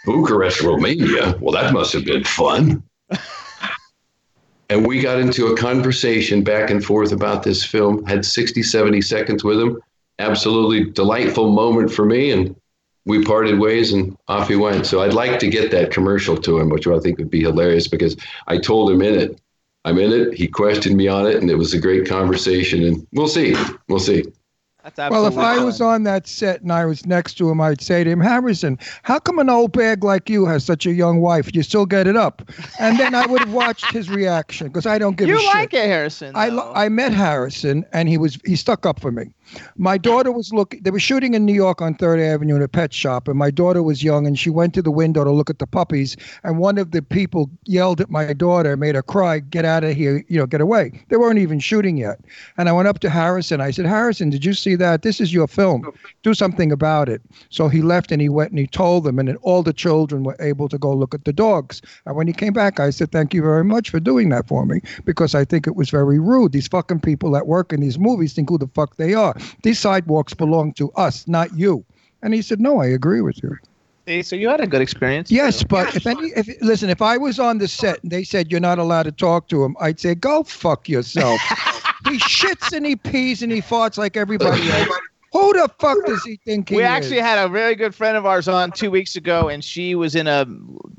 Bucharest, Romania? Well, that must have been fun. And we got into a conversation back and forth about this film, had 60, 70 seconds with him. Absolutely delightful moment for me. And we parted ways and off he went. So I'd like to get that commercial to him, which I think would be hilarious because I told him in it. I'm in it. He questioned me on it, and it was a great conversation. And we'll see. We'll see. Well, if I was on that set and I was next to him, I'd say to him, Harrison, how come an old bag like you has such a young wife? You still get it up. And then I would have watched his reaction because I don't give a You shit. You like it, Harrison. I, lo- I met Harrison and he was he stuck up for me. My daughter was looking they were shooting in New York on 3rd Avenue in a pet shop and my daughter was young and she went to the window to look at the puppies and one of the people yelled at my daughter made her cry get out of here you know get away. They weren't even shooting yet. And I went up to Harrison I said Harrison did you see that this is your film. Do something about it. So he left and he went and he told them and then all the children were able to go look at the dogs. And when he came back I said thank you very much for doing that for me because I think it was very rude. These fucking people that work in these movies think who the fuck they are. These sidewalks belong to us, not you. And he said, No, I agree with you. See, so you had a good experience. Yes, but if any, if listen, if I was on the set and they said you're not allowed to talk to him, I'd say go fuck yourself. he shits and he pees and he farts like everybody else. Who the fuck does he think he we is? actually had a very good friend of ours on two weeks ago, and she was in a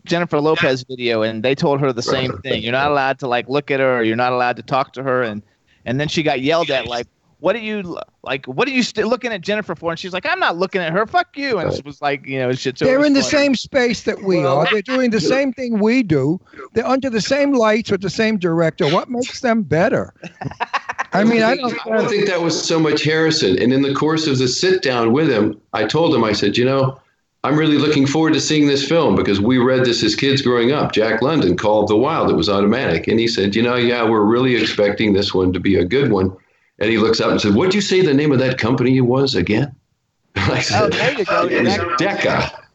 Jennifer Lopez video, and they told her the same thing. You're not allowed to like look at her, or you're not allowed to talk to her, and and then she got yelled at like, "What are you like? What are you st- looking at Jennifer for?" And she's like, "I'm not looking at her. Fuck you." And it was like, you know, shit. so They're was in the same space that we are. They're doing the same thing we do. They're under the same lights with the same director. What makes them better? I mean, I don't. I don't think that was so much Harrison. And in the course of the sit down with him, I told him, I said, you know, I'm really looking forward to seeing this film because we read this as kids growing up. Jack London called The Wild. It was automatic. And he said, you know, yeah, we're really expecting this one to be a good one. And he looks up and said, what'd you say the name of that company was again? I said, Oh, there you go. it was Decca.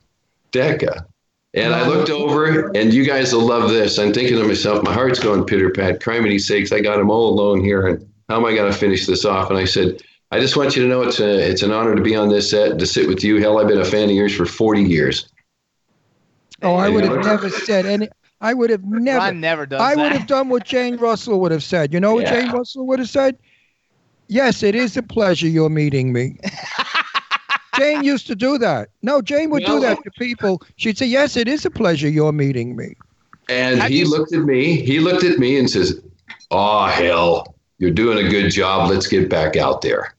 Decca. And I looked over, and you guys will love this. I'm thinking to myself, my heart's going pitter pat. Criminy sakes, I got him all alone here, and how am I going to finish this off? And I said, I just want you to know it's a, it's an honor to be on this set, to sit with you. Hell, I've been a fan of yours for 40 years. Oh, I would have never said any. I would have never. Ron never done. I that. would have done what Jane Russell would have said. You know what Yeah. Jane Russell would have said? Yes, it is a pleasure you're meeting me. Jane used to do that. No, Jane would do that to people. She'd say, "Yes, it is a pleasure you're meeting me." And Have he you- looked at me. He looked at me and says, "Oh hell, you're doing a good job. Let's get back out there."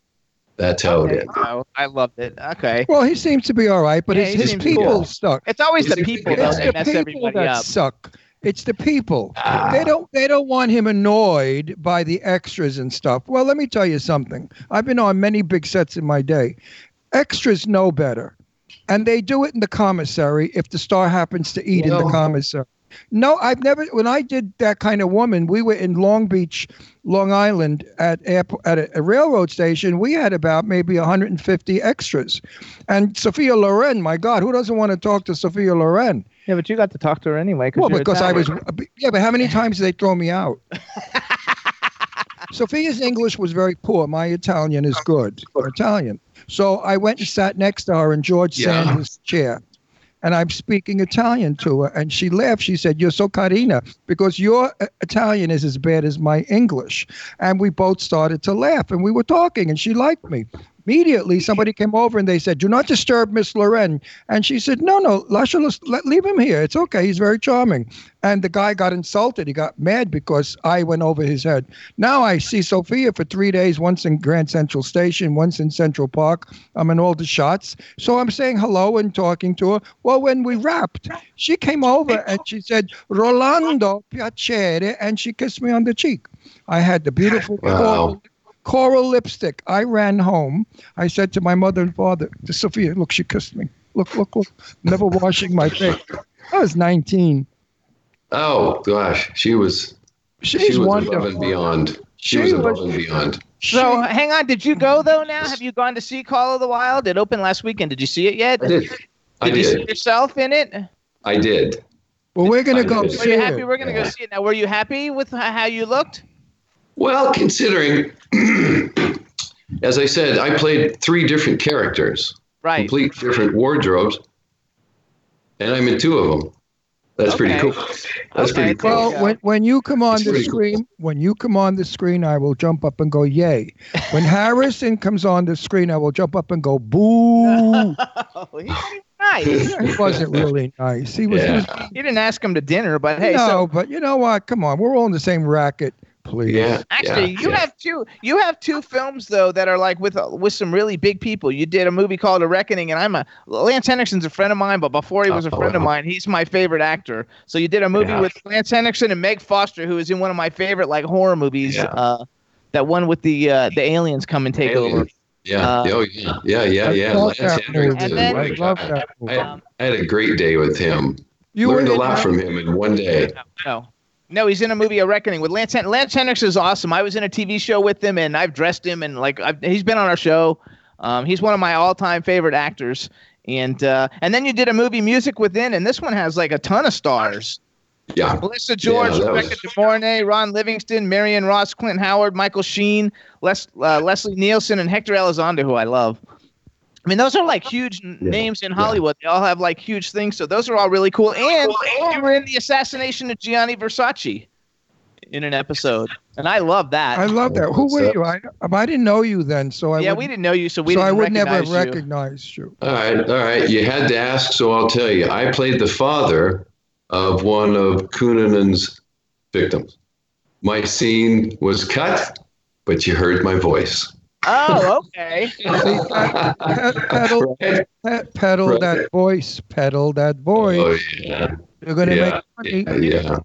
That's how it is. Oh, I loved it. Okay. Well, he seems to be all right, but Yeah, his, his people cool. stuck. It's always the He's a- people though that mess people everybody that up. suck. It's the people. Ah. They don't they don't want him annoyed by the extras and stuff. Well, let me tell you something. I've been on many big sets in my day. Extras know better. And they do it in the commissary if the star happens to eat in the commissary. No, I've never. When I did that kind of woman, we were in Long Beach, Long Island, at airport, at a, a railroad station. We had about maybe 150 extras, and Sophia Loren. My God, who doesn't want to talk to Sophia Loren? Yeah, but you got to talk to her anyway. Well, because I was. Yeah, but how many times did they throw me out? Sophia's English was very poor. My Italian is good. Italian. So I went and sat next to her in George Yeah. Sanders' chair. And I'm speaking Italian to her. And she laughed. She said, You're so carina because your uh, Italian is as bad as my English. And we both started to laugh and we were talking and she liked me. Immediately, somebody came over and they said, Do not disturb Miss Loren. And she said, No, no, Lasha, let, leave him here. It's okay. He's very charming. And the guy got insulted. He got mad because I went over his head. Now I see Sophia for three days, once in Grand Central Station, once in Central Park. I'm in all the shots. So I'm saying hello and talking to her. Well, when we wrapped, she came over and she said, Rolando piacere. And she kissed me on the cheek. I had the beautiful Wow. Coral, coral lipstick. I ran home. I said to my mother and father, to Sophia, look, she kissed me. Look, look, look. Never washing my face. I was 19. Oh gosh, she was. She's she was wonderful. above and beyond. She, She was was- above and beyond. So hang on, did you go though? Now have you gone to see Call of the Wild? It opened last weekend. Did you see it yet? I did. I Did you see yourself in it? I did. Well, we're going to go did. Were see you happy? it. We're gonna go see it now. Were you happy with how you looked? Well, considering, as I said, I played three different characters, Right. complete different wardrobes, and I'm in two of them. That's pretty cool. That's Okay, pretty cool. Well, when, when you come on It's the pretty cool. screen, when you come on the screen, I will jump up and go yay. When Harrison comes on the screen, I will jump up and go boo. Oh, nice. he wasn't really nice. He was. he was You didn't ask him to dinner, but hey, no, so but you know what? Come on, we're all in the same racket. Please. Yeah. actually, yeah, you yeah. have two. You have two films though that are like with uh, with some really big people. You did a movie called A Reckoning, and I'm a Lance Henriksen's a friend of mine, but before he was a Oh, friend of mine, he's my favorite actor. So you did a movie Yeah. with Lance Henriksen and Meg Foster, who is in one of my favorite like horror movies. Yeah. Uh, that one with the uh, the aliens come and take over. Yeah. Uh, oh, yeah. Yeah. Yeah. I Yeah. Lance that. Henriksen. And then- I love God. that movie. I, I had a great day with him. You Learned a lot from him in one day. No. No, he's in a movie, A Reckoning, with Lance. Hen- Lance Henriksen is awesome. I was in a TV show with him, and I've dressed him, and like I've, he's been on our show. Um, he's one of my all-time favorite actors. And uh, and then you did a movie, Music Within, and this one has like a ton of stars. Yeah. Melissa George, Yeah, was- Rebecca De Mornay, Ron Livingston, Marion Ross, Clint Howard, Michael Sheen, Les, uh, Leslie Nielsen, and Hector Elizondo, who I love. I mean, those are like huge Yeah, names in yeah. Hollywood. They all have like huge things, so those are all really cool. And you were in the assassination of Gianni Versace in an episode, and I love that. I love that. Who What's were you? I, um, I didn't know you then, so I yeah, we didn't know you, so we so didn't I would never have recognize you. recognized you. All right, all right. You had to ask, so I'll tell you. I played the father of one of Cunanan's victims. My scene was cut, but you heard my voice. Oh, okay. Ped- pedal, Right? ped- pedal Right. that voice, pedal that voice. Oh yeah, You're gonna yeah, make yeah, money. yeah.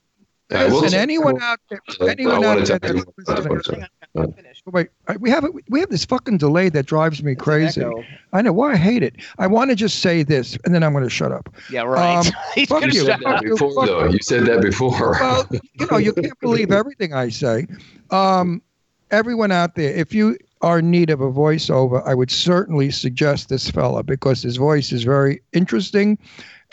We'll- Listen, anyone out there, anyone out there tell you that's more about listening, that. Finish. wait, we have a, we have this fucking delay that drives me crazy. I know why I hate it. I want to just say this, and then I'm going to shut up. Yeah, right. Um, He's fuck you. You said up. that before, though. You said that before. Well, you know, you can't believe everything I say. Um, everyone out there, if you are in need of a voiceover, I would certainly suggest this fella because his voice is very interesting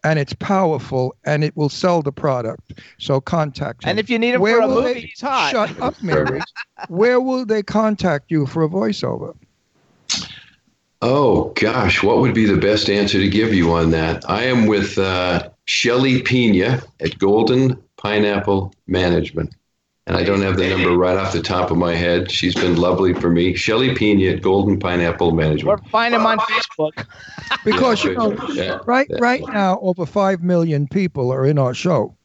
and it's powerful and it will sell the product. So contact him. And if you need him Where for a movie, they- he's hot. Shut up, Mary. Where will they contact you for a voiceover? Oh gosh, what would be the best answer to give you on that? I am with uh, Shelly Pena at Golden Pineapple Management. And I don't have the number right off the top of my head. She's been lovely for me. Shelly Pena at Golden Pineapple Management. Or Management. find him on Facebook. Because Yeah, you know, yeah, right yeah. right now over five million people are in our show.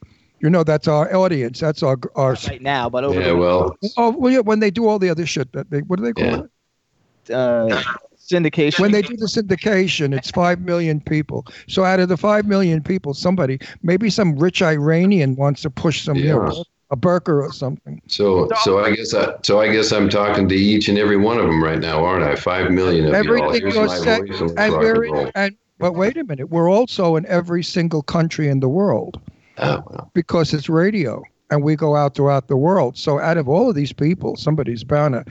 You know that's our audience. That's our our. right now, but over Yeah, well, Oh well, yeah. When they do all the other shit that they what do they call Yeah. it? uh, syndication. When they do the syndication, it's five million people. So out of the five million people, somebody, maybe some rich Iranian wants to push some, you Yeah. A burqa or something. so so I guess I, so I guess I'm talking to each and every one of them right now, aren't I? Five million of you all. Everything Here's my voice and and we're in, and but wait a minute, we're also in every single country in the world. Oh, well. because it's radio and we go out throughout the world. So out of all of these people, somebody's bound to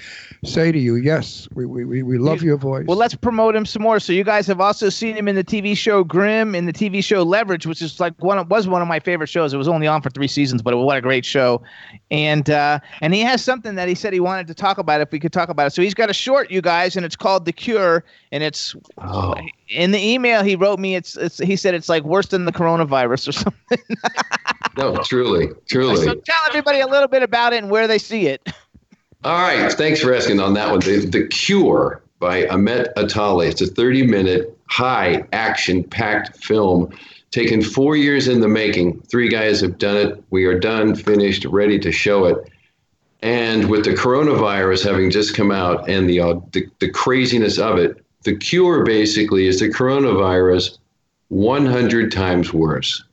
say to you, yes, we, we, we, we love your voice. Well, let's promote him some more. So you guys have also seen him in the TV show Grimm, in the TV show Leverage, which is like one of, was one of my favorite shows. It was only on for three seasons, but what a great show! And uh, and he has something that he said he wanted to talk about. If we could talk about it, so he's got a short, you guys, and it's called The Cure, and it's Oh. in the email he wrote me. It's it's he said it's like worse than the coronavirus or something. No, truly, truly. So tell everybody a little bit about it and where they see it. All right. Thanks for asking on that one. The, the Cure by Ahmet Atali. It's a 30 minute, high action packed film taken four years in the making. Three guys have done it. We are done, finished, ready to show it. And with the coronavirus having just come out and the, uh, the, the craziness of it, the cure basically is the coronavirus 100 times worse.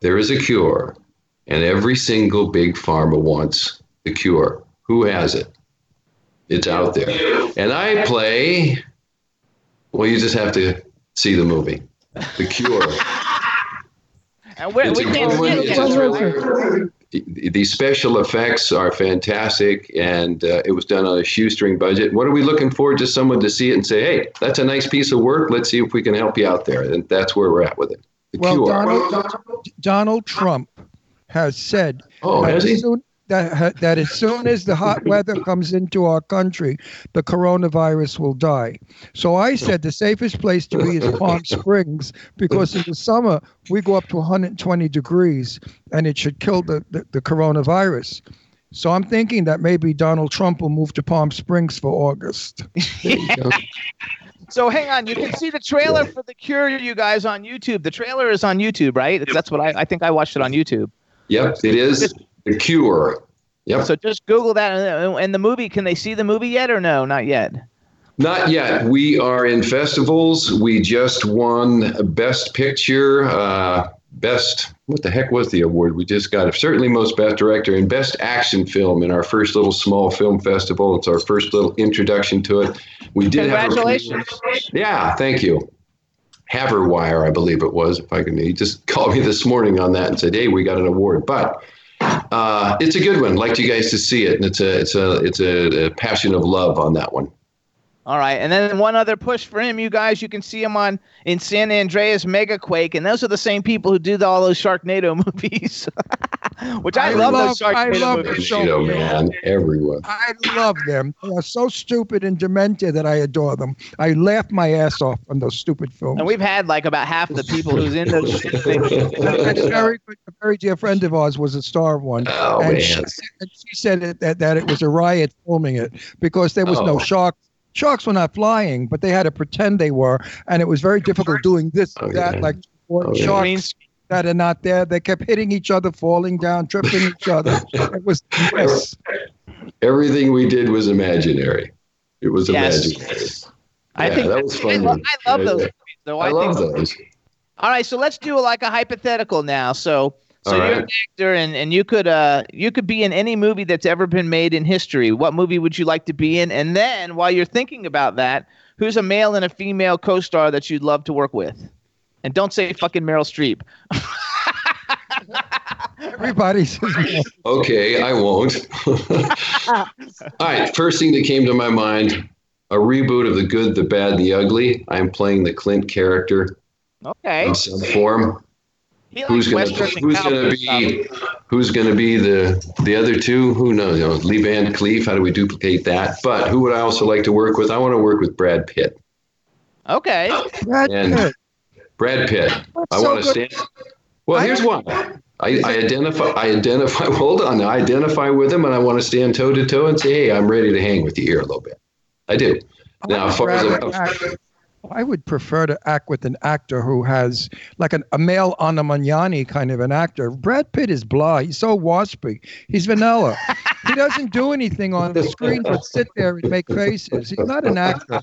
There is a cure, and every single big pharma wants the cure. Who has it? It's out there. And I play, well, you just have to see the movie, The Cure. And where, It's we a can't good see one. it It's yet. really- the the special effects are fantastic, and uh, it was done on a shoestring budget. What are we looking for? Just someone to see it and say, "Hey, that's a nice piece of work. Let's see if we can help you out there." And that's where we're at with it. The well, Cure. Donald, Donald Trump has said Oh, that, has he? as soon, that, that as soon as the hot weather comes into our country, the coronavirus will die. So I said the safest place to be is Palm Springs because in the summer we go up to 120 degrees and it should kill the, the, the coronavirus. So I'm thinking that maybe Donald Trump will move to Palm Springs for August. There you go. So hang on, you can see the trailer for The Cure, you guys, on YouTube. The trailer is on YouTube, right? It's- That's what I, I think I watched it on YouTube. Yep, it is The Cure. Yep. So just Google that. And, and the movie, can they see the movie yet or no? Not yet. Not yet. We are in festivals. We just won Best Picture, uh, Best, what the heck was the award we just got? Certainly Most Best Director and Best Action Film in our first little small film festival. It's our first little introduction to it. We did have a- Congratulations. yeah, thank you. Haverwire, I believe it was. If I can, he just called me this morning on that and said, "Hey, we got an award." But uh, it's a good one. Like you guys to see it, and it's a it's a it's a, a passion of love on that one. All right, and then one other push for him, you guys. You can see him on in San Andreas Megaquake, and those are the same people who did all those Sharknado movies, which I, I love, love- those I Sharknado love movies. So- You know, man, everyone. I love them. They are so stupid and demented that I adore them. I laugh my ass off on those stupid films. And we've had like about half the people who's in those things. a very, a very dear friend of ours was a star of one, Oh and, man. she, and she said it, that, that it was a riot filming it because there was Oh. no sharks. Sharks were not flying, but they had to pretend they were, and it was very difficult doing this Oh, that, yeah. like Oh, yeah. sharks Green that are not there. They kept hitting each other, falling down, tripping each other. It was yes. Everything we did was imaginary. It was Yes. imaginary. I Yeah, think that was I, fun. lo- I love Yeah, those yeah. movies, though. I I, love think, those. All right, so let's do like a hypothetical now. So, so All you're right. an actor, and, and you could uh you could be in any movie that's ever been made in history. What movie would you like to be in? And then while you're thinking about that, who's a male and a female co-star that you'd love to work with? And don't say fucking Meryl Streep. Everybody says Okay, I won't. All right, first thing that came to my mind a reboot of The Good, the Bad, the Ugly. I'm playing the Clint character Okay. in some form. Who's gonna who's gonna be who's gonna be the the other two? Who knows? You know, Lee Van Cleef. How do we duplicate that? But who would I also like to work with? I want to work with Brad Pitt. Okay. Brad And- Pitt. Brad Pitt. I so want to stand. Well, here's why. I, I identify. I identify. Hold on. I identify with him, and I want to stand toe to toe and say, "Hey, I'm ready to hang with you here a little bit." I do. Now, I as far as rather I would prefer to act with an actor who has like an, a male Anna Magnani kind of an actor. Brad Pitt is blah. He's so waspy. He's vanilla. he doesn't do anything on the screen but sit there and make faces. He's not an actor.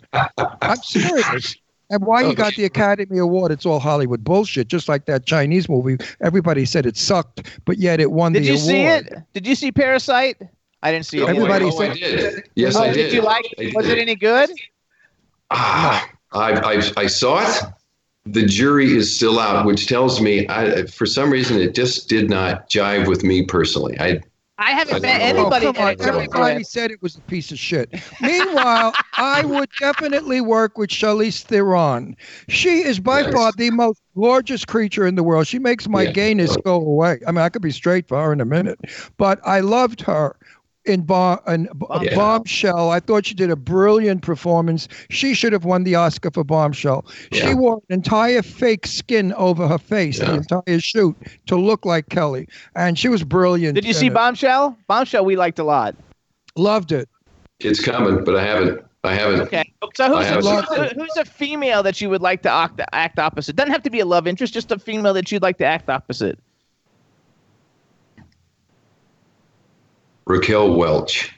I'm serious. And why he got the Academy Award, it's all Hollywood bullshit, just like that Chinese movie. Everybody said it sucked, but yet it won Did the award. Did you award. see it? Did you see Parasite? I didn't see it. Oh, yet. Everybody oh, I said- did. Yes, Oh, I did. did you like it? Was it any good? Ah, I, I I saw it. the jury is still out, which tells me, I, for some reason, it just did not jive with me personally. I I haven't I met don't know. anybody. Oh, come on. that- Everybody said it was a piece of shit. Meanwhile, I would definitely work with Charlize Theron. She is by Yes. far the most gorgeous creature in the world. She makes my Yeah. gayness go away. I mean, I could be straight for her in a minute, but I loved her. In, Bo- in B- Yeah. Bombshell, I thought she did a brilliant performance. She should have won the Oscar for Bombshell. She wore an entire fake skin over her face, the Yeah. entire shoot, to look like Kelly, and she was brilliant. Did you see it. Bombshell? Bombshell we liked a lot. Loved it. it's coming, but I haven't. I haven't. Okay. So who's haven't who's, a, who's a female that you would like to act, act opposite? Doesn't have to be a love interest, just a female that you'd like to act opposite. Raquel Welch.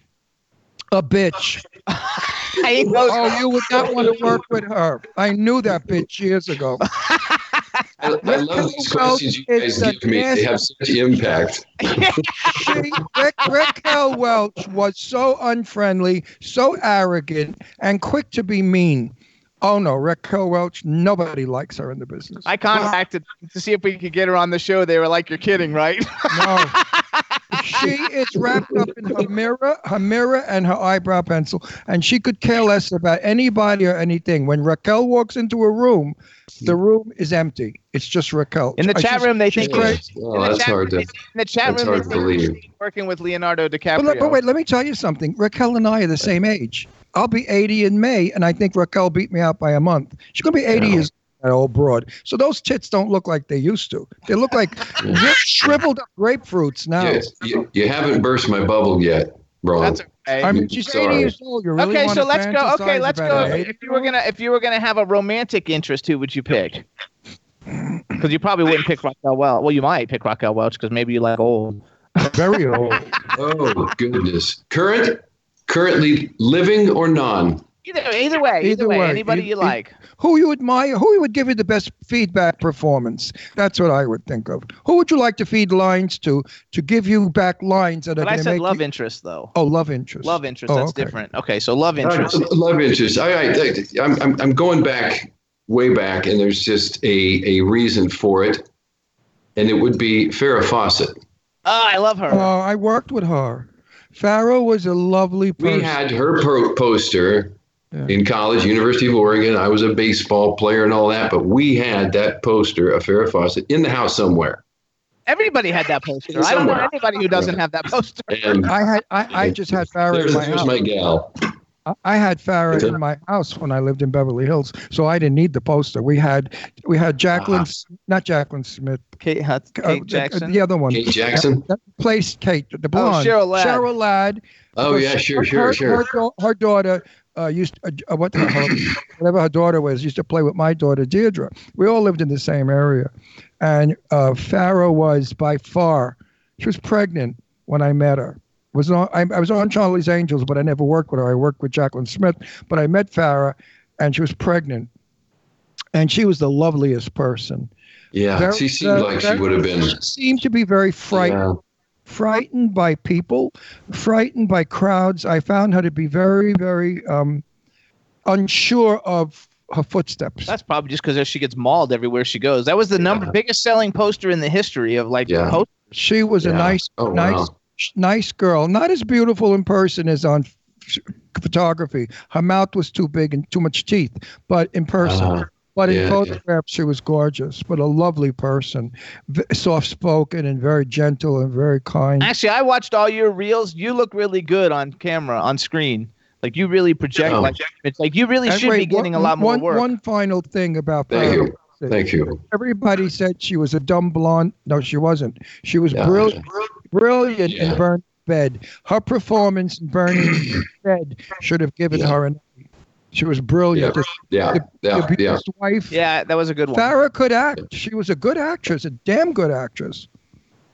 A bitch. I Oh, you would not want to work with her. I knew that bitch years ago. I, I love these Raquel questions you guys give me. a They have such impact. She, Rick, Raquel Welch was so unfriendly, so arrogant, and quick to be mean. Oh no, Raquel Welch, nobody likes her in the business. I contacted to see if we could get her on the show. They were like, "You're kidding, right?" No. she is wrapped up in her mirror, her mirror, and her eyebrow pencil, and she could care less about anybody or anything. When Raquel walks into a room, the room is empty. It's just Raquel. In the Uh, chat she's- room, they think great. Oh, in the that's chat hard room, to. in the chat That's room, hard to believe. working with Leonardo But, DiCaprio. look, but wait, let me tell you something. Raquel and I are the same age. I'll be 80 in May, and I think Raquel beat me out by a month. She's gonna be 80 Yeah. years that old broad. So those tits don't look like they used to. They look like Yeah. shriveled up grapefruits now. You, you, you haven't burst my bubble yet, bro. That's okay. I mean, she's 80 Sorry. years old. You really okay, want so let's go. Okay, let's go. If, if you were gonna, if you were gonna have a romantic interest, who would you pick? Because you probably wouldn't pick Raquel Welch. Well, you might pick Raquel Welch because maybe you like old. very old. Oh goodness. Current, currently living or non? Either, either way, either, Either way, way, anybody you- you you- like. Who you admire? Who would give you the best feedback performance? That's what I would think of. Who would you like to feed lines to to give you back lines that are But I going to said love you, interest though. Oh, love interest. Love interest. Oh, that's okay. different. Okay, so love interest. Uh, love interest. I, I, I'm, I'm, I'm going back, way back, and there's just a, a reason for it, and it would be Farrah Fawcett. Oh, I love her. Oh, I worked with her. Farrah was a lovely person. We had her poster Yeah. in college, University of Oregon. I was a baseball player and all that, but we had that poster of Farrah Fawcett in the house somewhere. Everybody had that poster. I don't know anybody who doesn't have that poster. And I had I, I just had Farrah there's, in my there's house. my gal. I- I had Farrah in my house when I lived in Beverly Hills, so I didn't need the poster. We had we had Jacqueline. S- not Jacqueline Smith, Kate, Hut- uh, Kate uh, Jackson. the other one. Kate Jackson. That placed Kate, the blonde. Cheryl Ladd. Cheryl Ladd. Oh yeah, sure, her- sure, her, sure. Her, her daughter uh, used uh, uh, what the hell, whatever her daughter was used to play with my daughter Deirdre. We all lived in the same area, and uh, Farrah was by far. She was pregnant when I met her. Was on I, I was on Charlie's Angels, but I never worked with her. I worked with Jacqueline Smith, but I met Farrah, and she was pregnant, and she was the loveliest person. Yeah, Very- she seemed very- like she would have been. She seemed to be very frightened. Frightened by people, frightened by crowds. I found her to be very, very um, unsure of her footsteps. That's probably just because she gets mauled everywhere she goes. That was the number biggest selling poster in the history of like Yeah. posters. She was a nice, Oh, nice, wow. nice girl. Not as beautiful in person as on f- photography. Her mouth was too big and too much teeth, but in person. Uh, but in yeah, yeah. photographs, she was gorgeous, but a lovely person, v- soft-spoken and very gentle and very kind. Actually, I watched all your reels. You look really good on camera, on screen. Like you really project. Oh. Like it's like you really And should be getting one- a lot more one, work. One final thing about Thank you. Thank you. Everybody said she was a dumb blonde. No, she wasn't. She was Yeah. brilliant, brilliant in Yeah. Burning Bed. Her performance in Burning Bed should have given Yeah. her an. She was brilliant. Yeah. The, Yeah, the, yeah, yeah. wife. yeah, that was a good one. Farrah could act. She was a good actress, a damn good actress.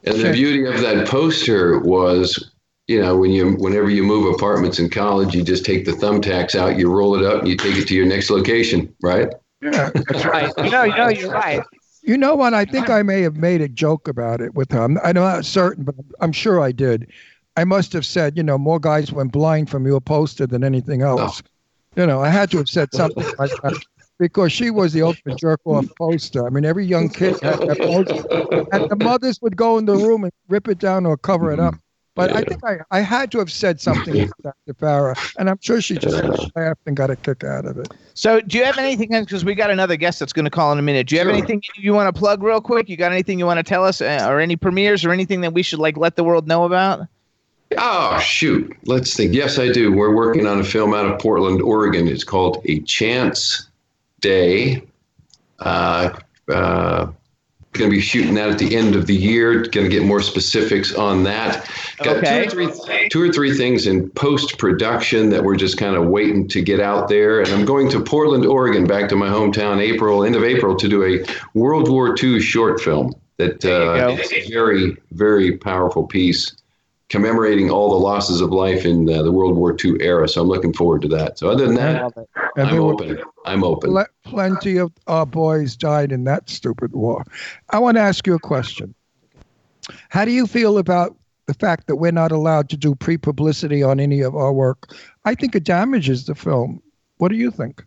And the beauty of that poster was, you know, when you whenever you move apartments in college, you just take the thumbtacks out, you roll it up, and you take it to your next location, right? Yeah. That's right. You know, you know, you're right. You know what? I think I may have made a joke about it with her. I'm, I'm not certain, but I'm sure I did. I must have said, you know, more guys went blind from your poster than anything oh. else. You know, I had to have said something like that because she was the ultimate jerk off poster. I mean, every young kid had that poster, and the mothers would go in the room and rip it down or cover it up. But I think I, I had to have said something to Dr. Farrah, and I'm sure she just laughed and got a kick out of it. So, do you have anything? Because we got another guest that's going to call in a minute. Do you have Sure. anything you want to plug real quick? You got anything you want to tell us, uh, or any premieres, or anything that we should like let the world know about? Oh, shoot. Let's think. Yes, I do. We're working on a film out of Portland, Oregon. It's called A Chance Day. Uh, uh, going to be shooting that at the end of the year. Going to get more specifics on that. Got Okay. two, or three, two or three things in post production that we're just kind of waiting to get out there. And I'm going to Portland, Oregon, back to my hometown, April, end of April, to do a World War II short film. That uh, is a very, very powerful piece commemorating all the losses of life in uh, the World War II era. So I'm looking forward to that. So other than that, I'm there open. I'm open. pl- plenty of our boys died in that stupid war. I want to ask you a question. How do you feel about the fact that we're not allowed to do pre publicity on any of our work? I think it damages the film. What do you think?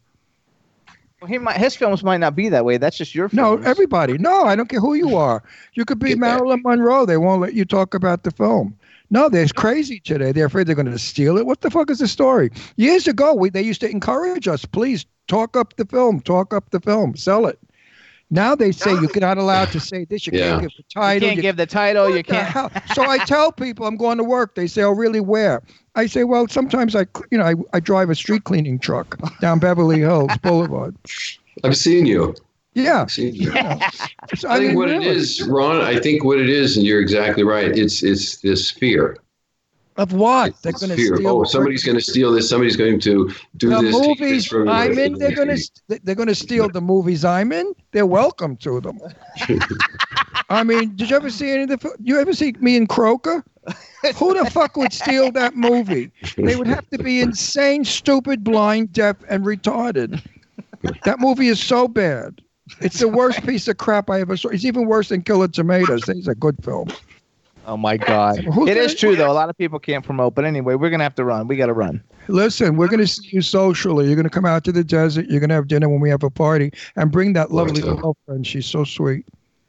Well, he might, his films might not be that way. That's just your No, everybody. No, I don't care who you are. You could be Get that. Marilyn Monroe. They won't let you talk about the film. No, they're crazy today. They're afraid they're going to steal it. What the fuck is the story? Years ago, we, they used to encourage us, please talk up the film, talk up the film, sell it. Now they say you're not allowed to say this. You Yeah. can't give the title. You title. can't you- give the title. You the can't. hell? So I tell people I'm going to work. They say, "Oh, really? Where?" I say, "Well, sometimes I, you know, I, I drive a street cleaning truck down Beverly Hills Boulevard." I've seen you. Yeah. I've you. So, I think what it really. is, Ron. I think what it is, and you're exactly right. It's it's this fear. Of what? They're going to steal. Oh, somebody's going to steal this. Somebody's going to do the this. take this movies from you. I'm in. They're going to they're going to steal the movies I'm in. They're welcome to them. I mean, did you ever see any of the? fi- You ever see me and Croker? Who the fuck would steal that movie? They would have to be insane, stupid, blind, deaf, and retarded. That movie is so bad. It's the worst piece of crap I ever saw. It's even worse than Killer Tomatoes. It's a good film. Oh my God! Who's It is gonna- true though. A lot of people can't promote. But anyway, we're gonna have to run. We got to run. Listen, we're going to see you socially. You're going to come out to the desert. You're going to have dinner when we have a party, and bring that lovely to. girlfriend. She's so sweet.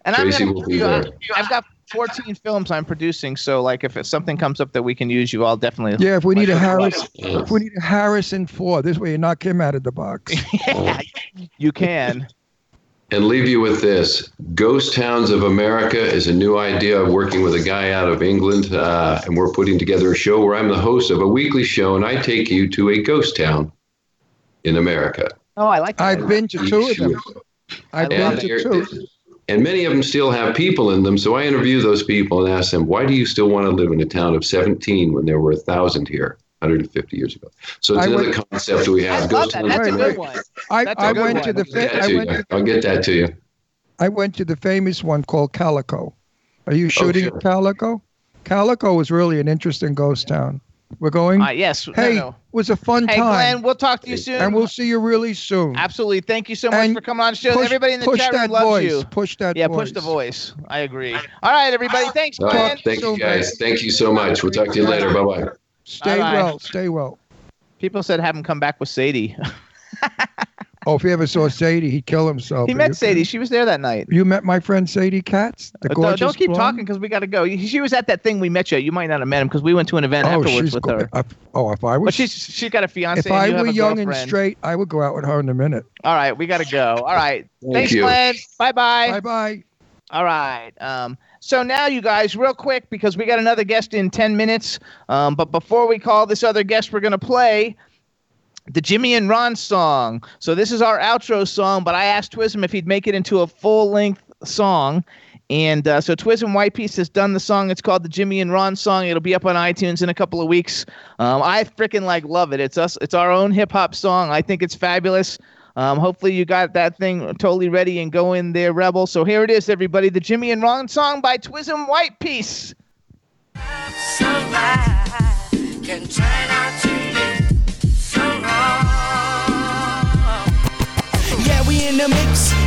And Tracy I'm will gonna, be you know, there. I've got 14 films I'm producing. So like, if something comes up that we can use you, I'll definitely. Yeah, if we need a Harris, Yeah. if we need a Harrison Ford, this way you knock him out of the box. yeah, You can. And leave you with this ghost towns of america is a new idea of working with a guy out of england uh, and we're putting together a show where i'm the host of a weekly show and i take you to a ghost town in america Oh, I like that. I've been to two of them. I've been to two. and many of them still have people in them so i interview those people and ask them why do you still want to live in a town of 17 when there were a thousand here 150 years ago so it's I another went- concept we I have love ghost that. That's a of good one. I, That's good went one. to the I'll get fa- that I to went you. to, I'll get that to you I went to the famous one called Calico. Are you shooting sure. at Calico? Calico was really an interesting ghost town. We're going. Uh, yes. hey, No, no. it was a fun Hey, time, Glen. We'll talk to you soon. and we'll see you really soon. Absolutely. Thank you so much And for coming on the show. push- Everybody in the chat room that loves voice. you. Push that Yeah, voice. push the voice. I agree. All right, everybody. Thanks, All Glen. right, thank so you guys thank you so much we'll talk to you later bye-bye Stay Bye-bye. well. Stay well. People said have him come back with Sadie. Oh, if you ever saw Sadie, he'd kill himself. he met you Sadie. She was there that night. You met my friend Sadie Katz, the Uh, don't- gorgeous don't keep blonde? talking because we got to go. She was at that thing we met you. You might not have met him because we went to an event Oh, afterwards she's with go- her. if- oh, if I was, But she's she's got a fiance. if and I you were a young and straight, I would go out with her in a minute. All right, we got to go. All right. Thank Thanks, you. Glen. Bye bye. Bye bye. All right. Um, so now, you guys, real quick, because we got another guest in 10 minutes. Um, but before we call this other guest, we're going to play the Jimmy and Ron song. So this is our outro song, but I asked Twism if he'd make it into a full length song. And uh, so Twism White Piece has done the song. It's called the Jimmy and Ron song. It'll be up on iTunes in a couple of weeks. Um, I freaking like love it. It's us. It's our own hip hop song. I think it's fabulous. Um, hopefully you got that thing totally ready and go in there, Rebel. So here it is, everybody. The Jimmy and Ron song by Twism White Piece. Yeah, we in the mix.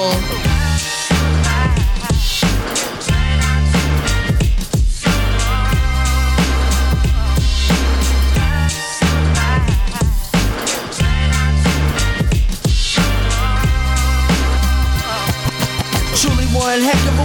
Truly one heck of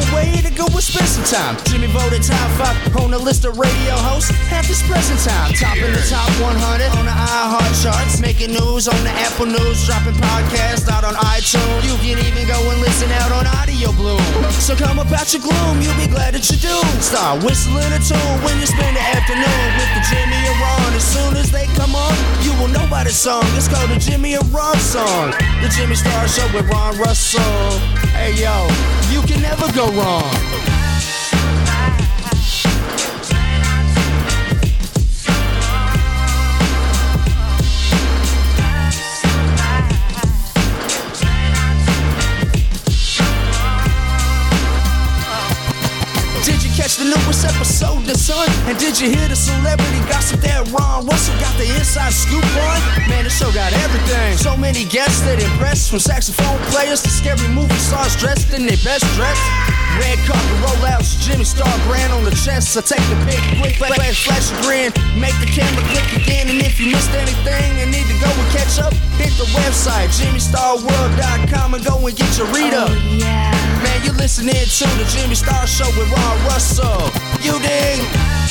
a way to go and spend some time. Jimmy voted top five on the list of radio hosts at this present time. Top in the top 100 on the iHeart charts. Making news on the Apple News. Dropping podcasts out on iTunes. You can even go and listen out on Audio Boom. So come about your gloom, you'll be glad that you do. Start whistling a tune when you spend the afternoon with the Jimmy and Ron. As soon as they come on, you will know by the song. It's called the Jimmy and Ron song. The Jimmy Star Show with Ron Russell. Hey yo, you can never go wrong. Newest episode, The Sun? And did you hear the celebrity gossip that Ron Russell got the inside scoop on? Man, the show got everything. So many guests that impressed, from saxophone players to scary movie stars dressed in their best dress. Red carpet rollouts, Jimmy Star brand on the chest. So take the pic, quick flash, flash a grin, make the camera click again. And if you missed anything and need to go and catch up, hit the website JimmyStarWorld.com and go and get your read up. Oh, yeah Man, you're listening to the Jimmy Star Show with Ron Russell. You dig?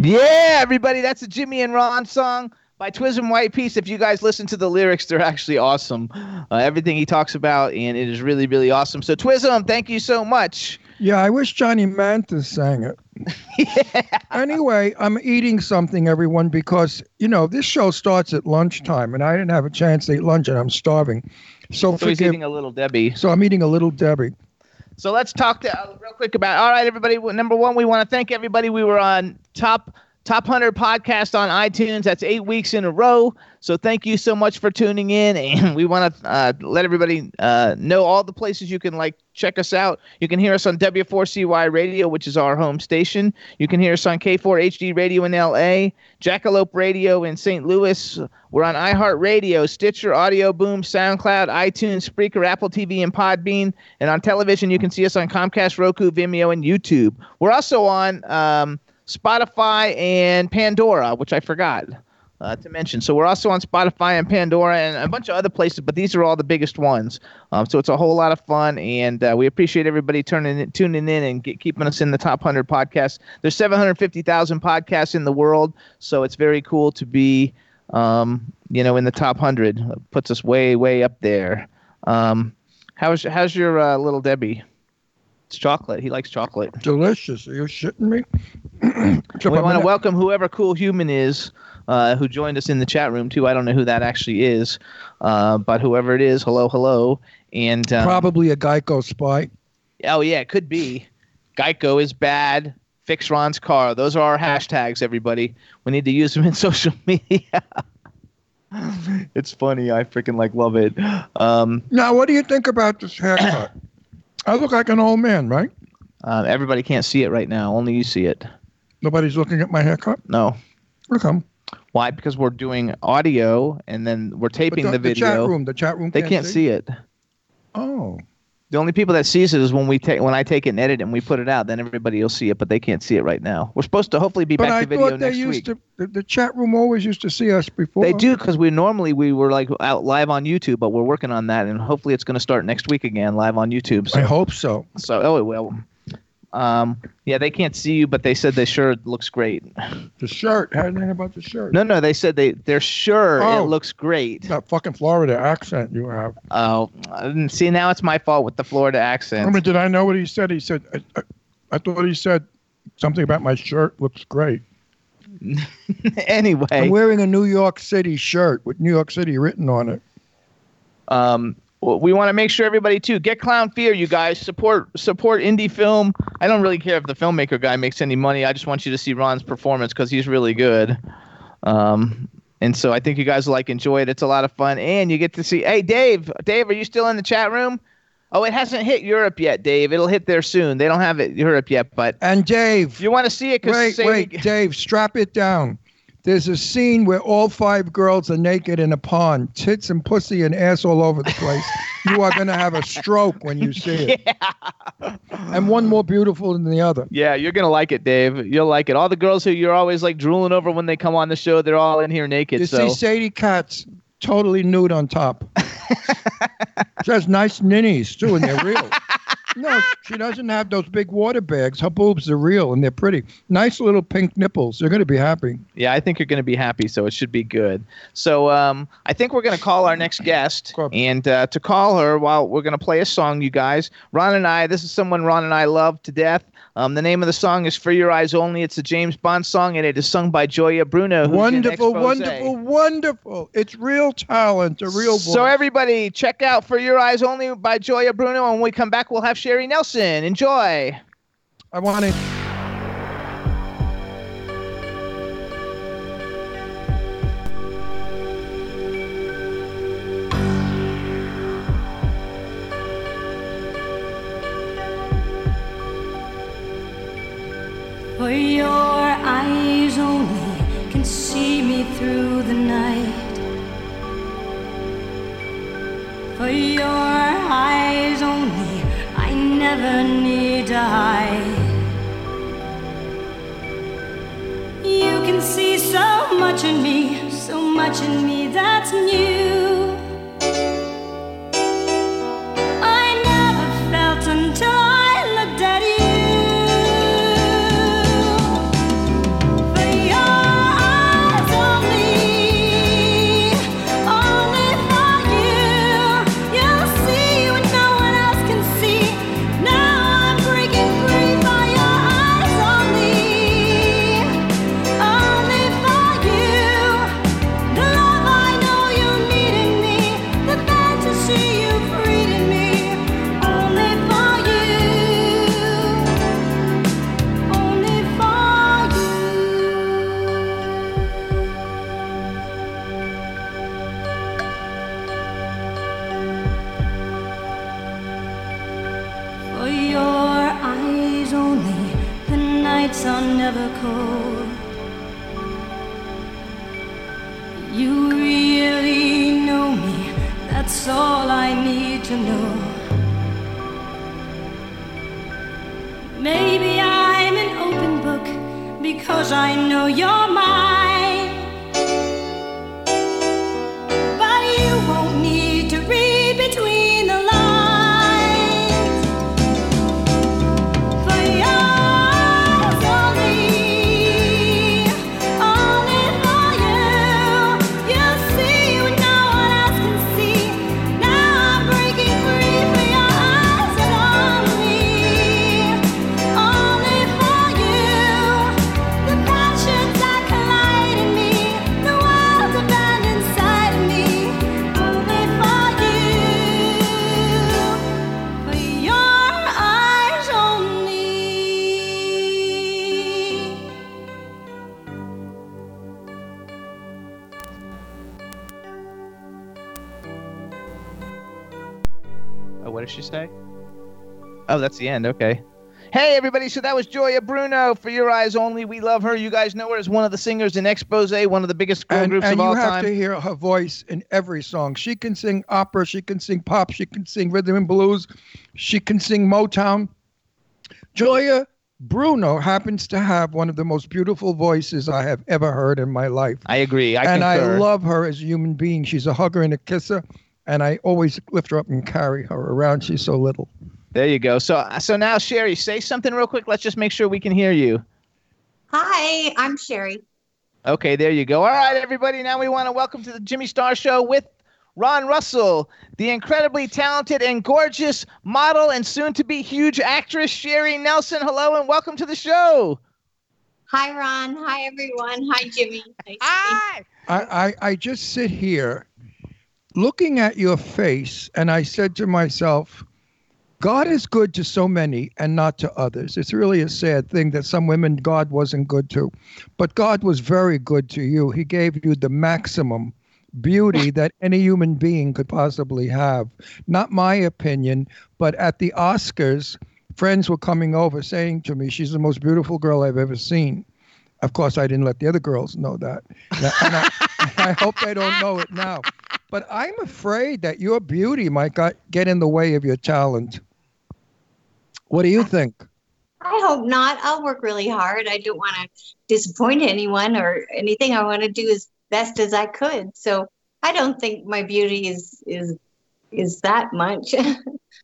Yeah, everybody, that's a Jimmy and Ron song by Twism White Piece. If you guys listen to the lyrics, they're actually awesome. Uh, everything he talks about, and it is really, really awesome. So, Twism, thank you so much. Yeah, I wish Johnny Mathis sang it. Anyway, I'm eating something, everyone, because you know this show starts at lunchtime, and I didn't have a chance to eat lunch, and I'm starving. So, So he's eating a little Debbie. So I'm eating a little Debbie. So let's talk to, uh, real quick about. All right, everybody. Number one, we want to thank everybody. We were on top top hundred podcast on iTunes. That's eight weeks in a row. So thank you so much for tuning in, and we want to uh, let everybody uh, know all the places you can like check us out. You can hear us on W4CY Radio, which is our home station. You can hear us on K4HD Radio in LA, Jackalope Radio in St. Louis. We're on iHeartRadio, Stitcher, Audio Boom, SoundCloud, iTunes, Spreaker, Apple TV, and Podbean. And on television, you can see us on Comcast, Roku, Vimeo, and YouTube. We're also on um, Spotify and Pandora, which I forgot uh, to mention. So we're also on Spotify and Pandora and a bunch of other places, but these are all the biggest ones. Um, so it's a whole lot of fun, and uh, we appreciate everybody turning in, tuning in and get, keeping us in the top hundred podcasts. There's 750,000 podcasts in the world, so it's very cool to be, um, you know, in the top hundred. Puts us way, way up there. Um, how's how's your uh, little Debbie? It's chocolate. He likes chocolate. Delicious. Are you shitting me? we want to welcome whoever cool human is uh, who joined us in the chat room too. I don't know who that actually is, uh, but whoever it is, hello, hello, and um, Probably a Geico spy. oh yeah, it could be. Geico is bad. Fix Ron's car. Those are our hashtags, everybody. We need to use them in social media. it's funny. I freaking like love it. Um, Now, what do you think about this haircut? I look like an old man, right? uh, everybody can't see it right now. Only you see it. Nobody's looking at my haircut. No. Okay. Why? Because we're doing audio and then we're taping the, the, the video. chat room, the chat room. they can't see it. Oh. The only people that sees it is when we take when I take it and edit it and we put it out. Then everybody will see it, but they can't see it right now. We're supposed to hopefully be But back I to video thought they next used week. to. The, the chat room always used to see us before. They do because we normally we were like out live on YouTube, but we're working on that, and hopefully it's going to start next week again live on YouTube. So I hope so. So oh it will. Um, yeah, they can't see you, but they said they sure looks great. The shirt. How did they know about the shirt? No, no, they said they they're sure Oh. it looks great. That fucking Florida accent you have. Oh, see now it's my fault with the Florida accent. I accent. mean, did I know what he said? He said, I, I, I thought he said something about my shirt looks great. anyway, I'm wearing a New York City shirt with New York City written on it. um, w- we want to make sure everybody too get Clown Fear, you guys support support indie film. I don't really care if the filmmaker guy makes any money. I just want you to see Ron's performance because he's really good. Um, and so I think you guys will like enjoy it. It's a lot of fun, and you get to see. Hey, Dave, Dave, are you still in the chat room? Oh, it hasn't hit Europe yet, Dave. It'll hit there soon. They don't have it Europe yet, but And Dave, you want to see it? Cause wait, wait, Dave, strap it down. There's a scene where all five girls are naked in a pond, tits and pussy and ass all over the place. you are going to have a stroke when you see it. Yeah. And one more beautiful than the other. Yeah, you're gonna like it, Dave. You'll like it. All the girls who you're always like drooling over when they come on the show, they're all in here naked. You so see Sadie Katz totally nude on top. she has nice ninnies too, and they're real. No, she doesn't have those big water bags. Her boobs are real and they're pretty. Nice little pink nipples. They're going to be happy. yeah, I think you're gonna be happy. So it should be good. So um, I think we're gonna call our next guest, and uh, to call her, while we're gonna play a song, you guys. Ron and I. This is someone Ron and I love to death. Um, the name of the song is "For Your Eyes Only." It's a James Bond song, and it is sung by Gioia Bruno. Wonderful, wonderful, wonderful. It's real talent, a real voice. So everybody, check out "For Your Eyes Only" by Gioia Bruno. And when we come back, we'll have Sherry Nelson. Enjoy. I want it. Through the night. For your eyes only, I never need to hide. You can see so much in me, so much in me that's new. To know. Maybe I'm an open book because I know you're mine. Oh, what did she say? Oh, that's the end. Okay. Hey, everybody. So that was Gioia Bruno for Your Eyes Only. We love her. You guys know her as one of the singers in Expose, one of the biggest girl And, groups and of you have to hear her voice in every song. She can sing opera, she can sing pop, she can sing rhythm and blues, she can sing Motown. Gioia Bruno happens to have one of the most beautiful voices I have ever heard in my life. I agree. I and I love her as a human being. She's a hugger and a kisser, and I always lift her up and carry her around. She's so little. There you go. So, so now, Sherry, say something real quick. Let's just make sure we can hear you. Hi, I'm Sherry. Okay, there you go. All right, everybody. Now we want to welcome to the Jimmy Star Show with Ron Russell, the incredibly talented and gorgeous model and soon to be huge actress Sherry Nelson. Hello and welcome to the show. Hi, Ron. Hi, everyone. Hi, Jimmy. Nice Hi. I, I, I just sit here looking at your face, and I said to myself, God is good to so many and not to others. It's really a sad thing that some women God wasn't good to. But God was very good to you. He gave you the maximum beauty that any human being could possibly have. Not my opinion, but at the Oscars, friends were coming over saying to me, She's the most beautiful girl I've ever seen. Of course, I didn't let the other girls know that. And I, and I, I hope they don't know it now. But I'm afraid that your beauty might got, get in the way of your talent. What do you think? I hope not. I'll work really hard. I don't want to disappoint anyone or anything. I want to do as best as I could. So I don't think my beauty is is is that much.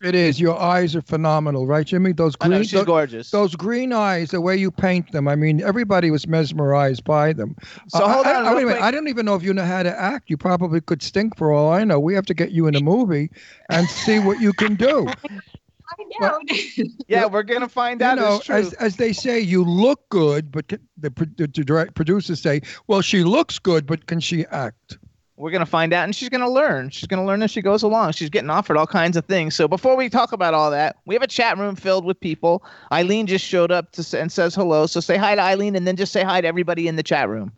It is. Your eyes are phenomenal, right, Jimmy? Those green, know, she's tho- gorgeous. Those green eyes, the way you paint them. I mean, everybody was mesmerized by them. So Uh, hold I, on I, real wait a minute. I don't even know if you know how to act. You probably could stink for all I know. We have to get you in a movie and see what you can do. I know. Yeah, we're gonna find you out. know, true. as as they say, you look good, but can- the, pro- the, direct producers say, well, she looks good, but can she act? We're gonna find out, and she's gonna learn. She's gonna learn as she goes along. She's getting offered all kinds of things. So before we talk about all that, we have a chat room filled with people. Eileen just showed up to, and says hello. So say hi to Eileen, and then just say hi to everybody in the chat room.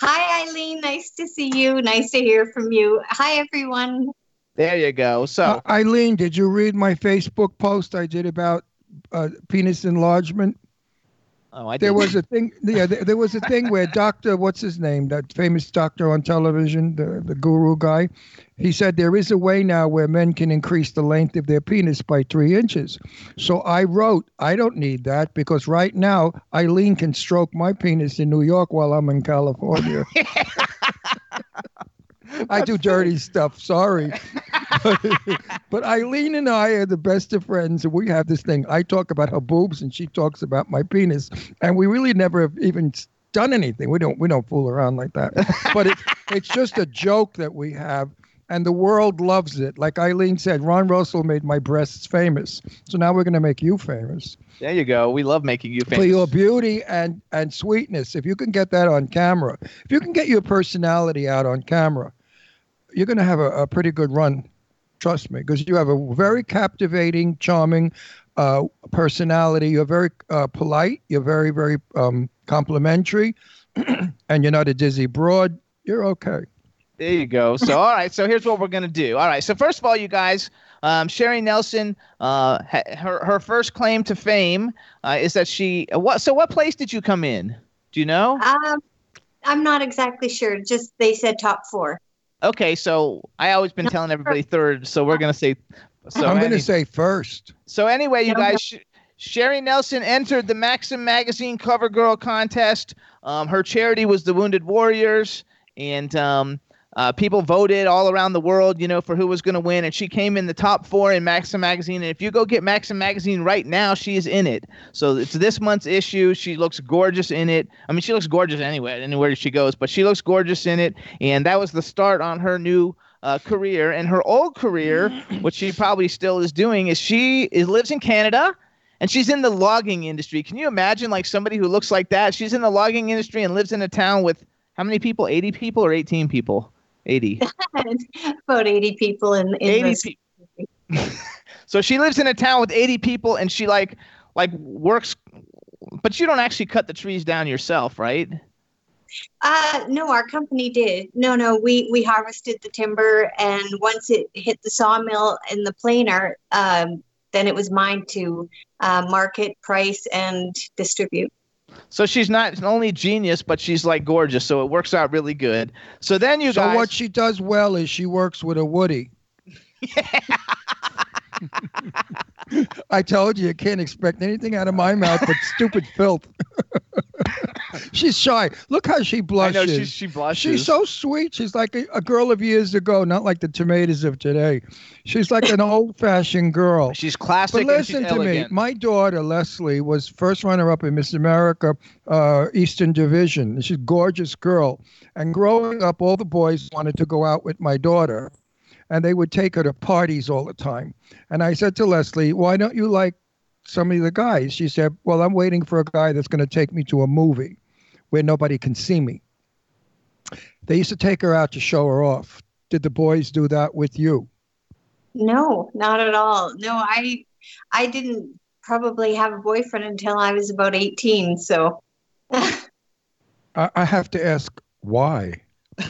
Hi, Eileen. Nice to see you. Nice to hear from you. Hi, everyone. There you go. So Uh, Eileen, did you read my Facebook post I did about uh, penis enlargement? Oh, I There did. was a thing. Yeah, there, there was a thing where Doctor, what's his name, that famous doctor on television, the the guru guy, he said there is a way now where men can increase the length of their penis by three inches. So I wrote, I don't need that because right now Eileen can stroke my penis in New York while I'm in California. I do dirty stuff. Sorry. but Eileen and I are the best of friends, and we have this thing. I talk about her boobs, and she talks about my penis, and we really never have even done anything. We don't we don't fool around like that. But it's it's just a joke that we have, and the world loves it. Like Eileen said, Ron Russell made my breasts famous, so now we're going to make you famous There you go. We love making you famous. for your beauty and and sweetness. If you can get that on camera, if you can get your personality out on camera, you're going to have a, a pretty good run. Trust me, because you have a very captivating, charming uh, personality. You're very uh, polite. You're very, very um, complimentary, and you're not a dizzy broad. You're okay. There you go. So, all right. So here's what we're gonna do. All right. So first of all, you guys, um, Sherry Nelson, uh, ha- her her first claim to fame uh, is that she. What? So what place did you come in? Do you know? Um, I'm not exactly sure. Just they said top four. Okay. So I always been telling everybody third. So we're gonna say. So I'm going to any- say first. So anyway, you guys. Sh- Sherry Nelson entered the Maxim Magazine Cover Girl contest. Um, her charity was the Wounded Warriors, and um, uh, people voted all around the world, you know, for who was going to win. And she came in the top four in Maxim Magazine. And if you go get Maxim Magazine right now, she is in it. So it's this month's issue. She looks gorgeous in it. I mean, she looks gorgeous anywhere, anywhere she goes, but she looks gorgeous in it. And that was the start on her new uh, career and her old career, which she probably still is doing, is she is lives in Canada and she's in the logging industry. Can you imagine like somebody who looks like that? She's in the logging industry and lives in a town with how many people? 80 people or 18 people? 80. About 80 people in, in 80 this. people. so she lives in a town with 80 people and she like like works but you don't actually cut the trees down yourself, right? Uh, no, our company did. No, no, we we harvested the timber, and once it hit the sawmill and the planer, um, then it was mine to uh, market, price, and distribute. So she's not only genius, but she's like gorgeous. So it works out really good. So then you so guys. what she does well is she works with a Woody. I told you you can't expect anything out of my mouth but stupid filth. she's shy. Look how she I blushes. know she, she blushes. She's so sweet. She's like a, a girl of years ago, not like the tomatoes of today. She's like an old-fashioned girl. She's classic. But listen to me. My daughter Leslie was first runner-up in Miss America uh, Eastern Division. She's a gorgeous girl. And growing up, all the boys wanted to go out with my daughter, and they would take her to parties all the time. And I said to Leslie, "Why don't you like some of the guys?" She said, "Well, I'm waiting for a guy that's going to take me to a movie where nobody can see me." They used to take her out to show her off. Did the boys do that with you? No, not at all. No, I I didn't probably have a boyfriend until I was about 18. So I, I have to ask why.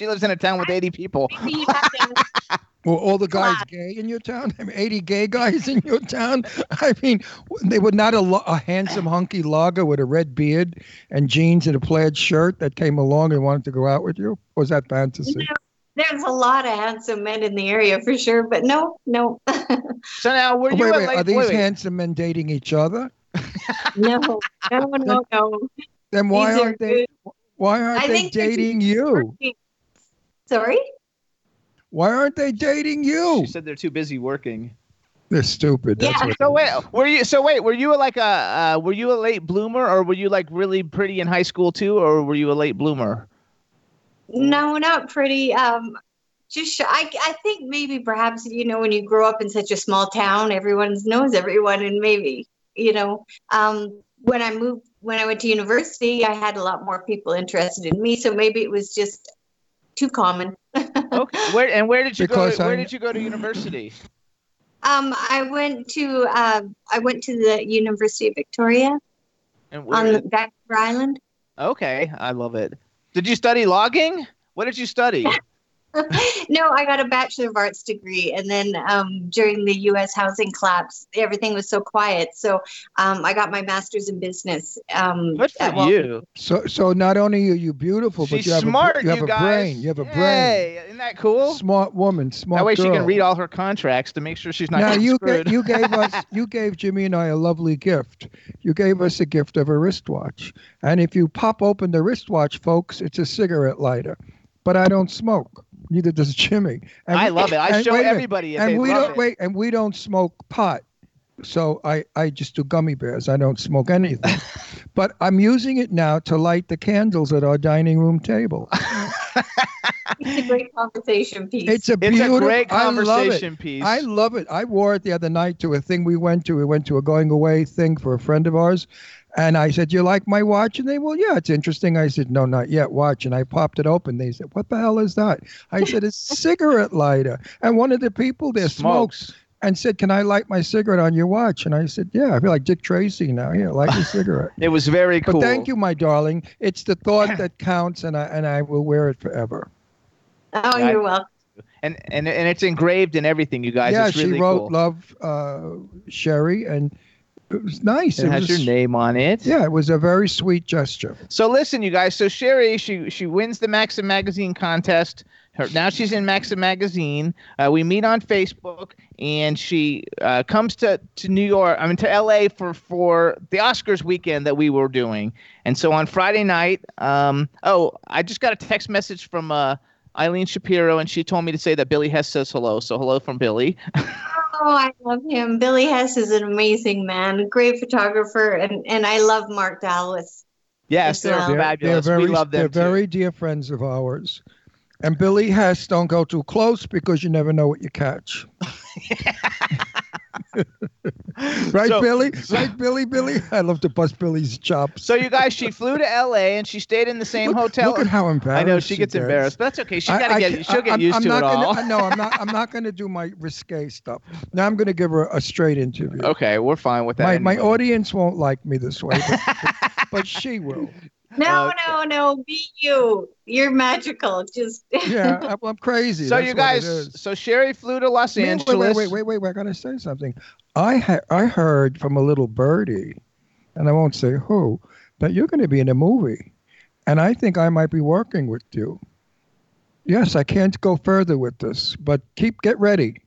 she lives in a town with 80 people. Were all the guys gay in your town? I mean, 80 gay guys in your town? I mean, they were not a, lo- a handsome, hunky logger with a red beard and jeans and a plaid shirt that came along and wanted to go out with you? Or was that fantasy? there's a lot of handsome men in the area for sure, but no, no, So now, were Oh, you wait, a wait, late- are these wait, wait. handsome men dating each other? no, no, no, no. Then why These are aren't they? Why aren't I they think dating you? Sorry? Why aren't they dating you? She said they're too busy working. They're stupid. That's what. So wait, were you? So wait, were you like a? Uh, were you a late bloomer, or were you like really pretty in high school too, or were you a late bloomer? No, not pretty. Um, just I, I think maybe perhaps you know when you grow up in such a small town, everyone knows everyone, and maybe you know um, when I moved when I went to university, I had a lot more people interested in me, so maybe it was just too common. Okay. Where and where did you Because go? To, where I- did you go to university? Um, I went to uh, I went to the University of Victoria And on where? the Vancouver Island. okay, I love it. Did you study logging? What did you study? no, I got a Bachelor of Arts degree, and then um, during the U.S. housing collapse, everything was so quiet. So um, I got my master's in business. Um, Good for at Wal- you. So, so not only are you beautiful, but you have smart, a, you have you a brain. You have a brain. Hey, isn't that cool? Smart woman. Smart that way she can read all her contracts to make sure she's not now you screwed. ga- you gave us you gave Jimmy and I a lovely gift. You gave us a gift of a wristwatch, and if you pop open the wristwatch, folks, it's a cigarette lighter. But I don't smoke. Neither does Jimmy. And I love it. I show wait a minute, everybody if And they we love don't it. wait. And we don't smoke pot. So I I just do gummy bears. I don't smoke anything. but I'm using it now to light the candles at our dining room table. It's a great conversation piece. It's a It's a beautiful. great I love it. conversation piece. I love it. I wore it the other night to a thing we went to. We went to a going away thing for a friend of ours. And I said, You like my watch? And they, Well, yeah, it's interesting. I said, No, not yet. Watch. And I popped it open. They said, What the hell is that? I said, It's a cigarette lighter. And one of the people there smokes. Smokes. and said, Can I light my cigarette on your watch? And I said, Yeah, I feel like Dick Tracy now. Here, light your cigarette. It was very cool. But thank you, my darling. It's the thought that counts, and I and I will wear it forever. oh, you're welcome. And and and it's engraved in everything, you guys. yeah, it's really she wrote cool. "Love uh, Sherry," and it was nice. It, has was, your name on it. Yeah, it was a very sweet gesture. So listen, you guys. So Sherry, she she wins the Maxim Magazine contest. Her, now she's in Maxim Magazine. Uh, we meet on Facebook, and she uh, comes to, to New York. I mean to L.A. for for the Oscars weekend that we were doing. And so on Friday night, um, oh, I just got a text message from uh, Eileen Shapiro, and she told me to say that Billy Hess says hello. So hello from Billy. Oh, I love him. Billy Hess is an amazing man, great photographer, and and I love Mark Dallas. yes, they're well. Fabulous. they're very, we love them they're too. very dear friends of ours. And Billy Hess, don't go too close because you never know what you catch. right, So- Billy? Right, Billy? Billy? I love to bust Billy's chops. So you guys, she flew to L.A. and she stayed in the same look, hotel. Look at how embarrassed. I know she gets gets. embarrassed, but that's okay. She's I- got to I get. can't- She'll get I'm- used I'm to not it gonna, all. I know I'm not. I'm not going to do my risque stuff. Now I'm going to give her a straight interview. Okay, we're fine with that. my my audience won't like me this way, but, but she will. No, uh, no, no. Be you. You're magical. Just Yeah, I'm, I'm crazy. So That's you guys, so Sherry flew to Los Wait, Angeles. Wait, wait, wait, wait, wait. I gotta say something. I ha- I heard from a little birdie, and I won't say who, that you're going to be in a movie, and I think I might be working with you. Yes, I can't go further with this, but keep get ready.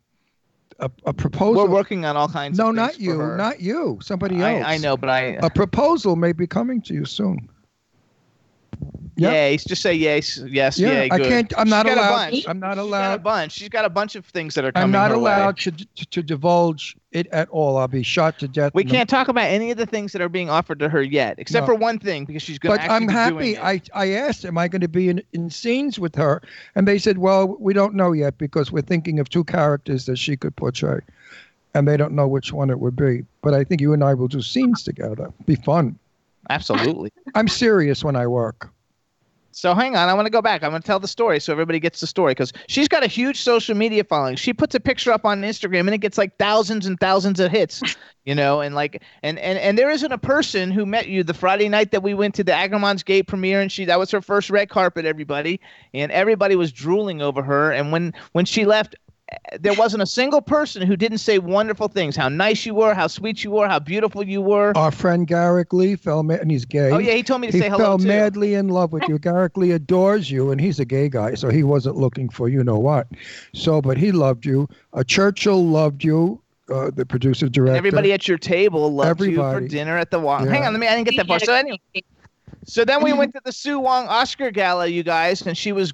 A, a proposal. We're working on all kinds. no, of not things for you, her. not you. Somebody I, else. I know, but I. A proposal may be coming to you soon. Yep. Yes, just say yes, yes, Yeah, yeah. I can't. I'm not a allowed- bunch. I'm not allowed. She's got a bunch. She's got a bunch of things that are coming. I'm not allowed to, to to divulge it at all. I'll be shot to death. We can't talk about any of the things that are being offered to her yet, except No. for one thing, because she's going but I'm happy. I, I asked, am I going to be in, in scenes with her? And they said, well, we don't know yet because we're thinking of two characters that she could portray. And they don't know which one it would be. But I think you and I will do scenes together. Be fun. Absolutely. I'm serious when I work. So hang on, I want to go back. I'm going to tell the story so everybody gets the story because she's got a huge social media following. She puts a picture up on Instagram and it gets like thousands and thousands of hits, you know, and like and and and there isn't a person who met you the Friday night that we went to the Agramon's Gate premiere and she that was her first red carpet, everybody, and everybody was drooling over her. And when when she left. There wasn't a single person who didn't say wonderful things. How nice you were, how sweet you were, how beautiful you were. Our friend Garrick Lee fell, and he's gay. Oh, yeah, he told me to he say hello, He fell too. madly in love with you. Garrick Lee adores you, and he's a gay guy, so he wasn't looking for you know what. So, but he loved you. Uh, Churchill loved you, uh, the producer director. And everybody at your table loved you Everybody. for dinner at the Wong. Yeah. Hang on, let me. I didn't get that far. So anyway, so then we went to the Sue Wong Oscar Gala, you guys, and she was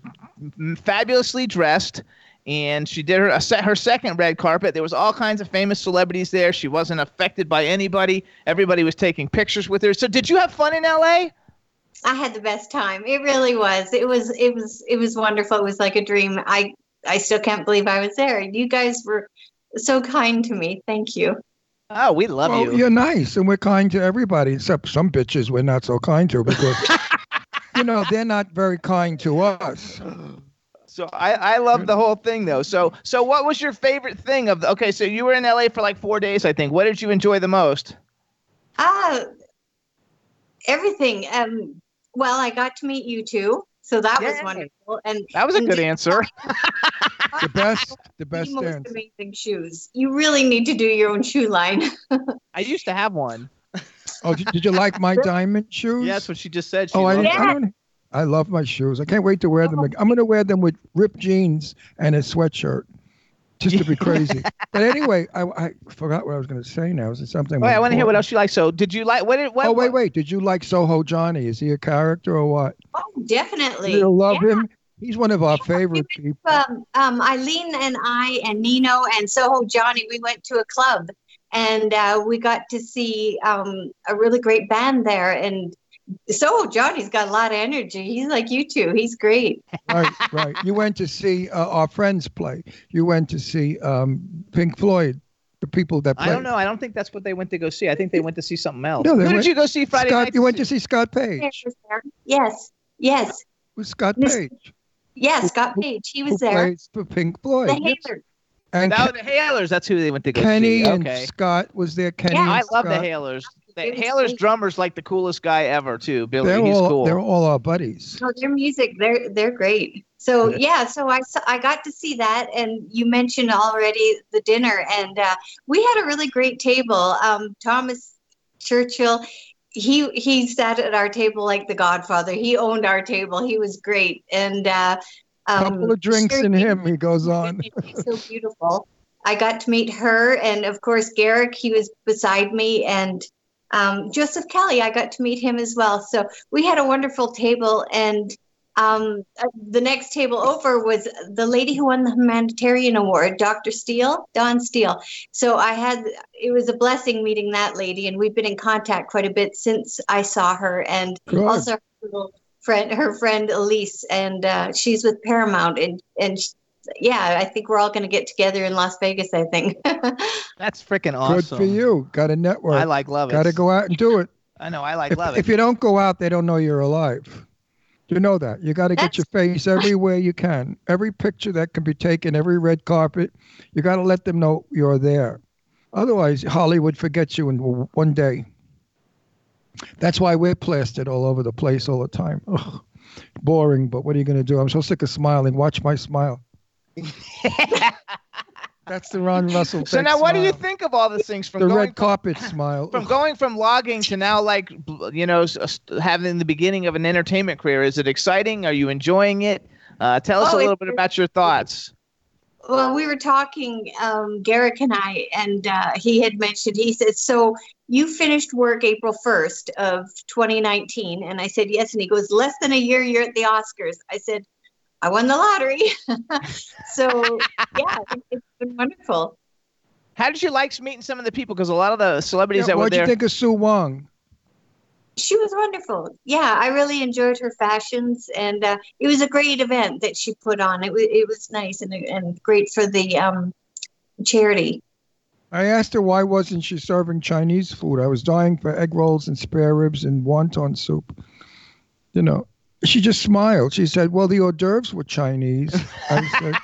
fabulously dressed. And she did her a se- her second red carpet. There was all kinds of famous celebrities there. She wasn't affected by anybody. Everybody was taking pictures with her. So did you have fun in L.A.? I had the best time. It really was. It was it was it was wonderful. It was like a dream. I I still can't believe I was there. You guys were so kind to me. Thank you. Oh, we love well, you. You're nice, and we're kind to everybody, except some bitches we're not so kind to because, you know, they're not very kind to us. So I, I love the whole thing though. So so what was your favorite thing of the, okay, so you were in LA for like four days, I think. What did you enjoy the most? Ah, everything. Um, well, I got to meet you too, so that was wonderful. And That was a good answer. The best, the the best most amazing shoes. You really need to do your own shoe line. I used to have one. Oh, did, did you like my diamond shoes? Yeah, that's what she just said. She Oh, I, loved didn't- I don't. I love my shoes. I can't wait to wear them. again. I'm going to wear them with ripped jeans and a sweatshirt, just to be crazy. but anyway, I, I forgot what I was going to say now. Is it something? Wait, I want to hear what else you like. So, did you like what did what? Oh wait, wait. Did you like Soho Johnny? Is he a character or what? oh, definitely. You love him. He's one of our favorite people. um, um, Eileen and I and Nino and Soho Johnny, we went to a club and uh, we got to see um, a really great band there. And Soho Johnny's got a lot of energy. He's like you two. He's great. right, right. You went to see uh, our friends play. You went to see um, Pink Floyd, the people that I don't know. I don't think that's what they went to go see. I think they went to see something else. No, Who went- did you go see Friday Scott, night? you went to see Scott Page. Yes, yes, Who's Scott Miss- Page? yes. Scott Page. He Who was there. plays for Pink Floyd? The Hailers. And That Ke- was the Hailers. That's who they went to go Kenny see. and Okay. Scott was there. Kenny Yeah, and I love the Scott. Hailers. The It was Hailers great. drummer's like the coolest guy ever, too. Billy, They're he's all cool. they're all our buddies. Oh, their music, they're they're great. So yeah, so I saw, I got to see that, and you mentioned already the dinner, and uh, we had a really great table. Um, Thomas Churchill, he he sat at our table like the Godfather. He owned our table. He was great, and uh, um, Couple of drinks Sherry in him, he goes on. She's so beautiful. I got to meet her, and of course, Garrick, he was beside me, and um, Joseph Kelly, I got to meet him as well. So we had a wonderful table, and um, uh, the next table over was the lady who won the humanitarian award, Dr. Steele, Don Steele. So I had it was a blessing meeting that lady, and we've been in contact quite a bit since I saw her, and Good. also her little friend, her friend Elise, and uh, she's with Paramount, and and. Sh- yeah, I think we're all going to get together in Las Vegas. I think. That's freaking awesome. Good for you. Got a network. I like Love It. Got to go out and do it. I know. I like If, Love it. if you don't go out, they don't know you're alive. You know that. You got to get your face everywhere you can. Every picture that can be taken, every red carpet, you got to let them know you're there. Otherwise, Hollywood forgets you in one day. That's why we're plastered all over the place all the time. Ugh, boring, but what are you going to do? I'm so sick of smiling. Watch my smile. That's the Ron Russell. So now, what do you think of all the things from The going red carpet smile. from going from logging to now like you know s- s- having the beginning of an entertainment career? Is it exciting? Are you enjoying it? Uh, tell us Oh, a little bit about your thoughts. Well, we were talking, um, Garrick and I, and uh, he had mentioned, he said, So you finished work April 1st of 2019. And I said, Yes. And he goes, Less than a year, you're at the Oscars. I said, I won the lottery. so, yeah, it- it's been wonderful. How did you like meeting some of the people? Because a lot of the celebrities Yeah, that were there. what'd you think of Sue Wong? She was wonderful. Yeah, I really enjoyed her fashions, and uh, it was a great event that she put on. It was it was nice and and great for the um, charity. I asked her why wasn't she serving Chinese food. I was dying for egg rolls and spare ribs and wonton soup. You know, she just smiled. She said, "Well, the hors d'oeuvres were Chinese." I said,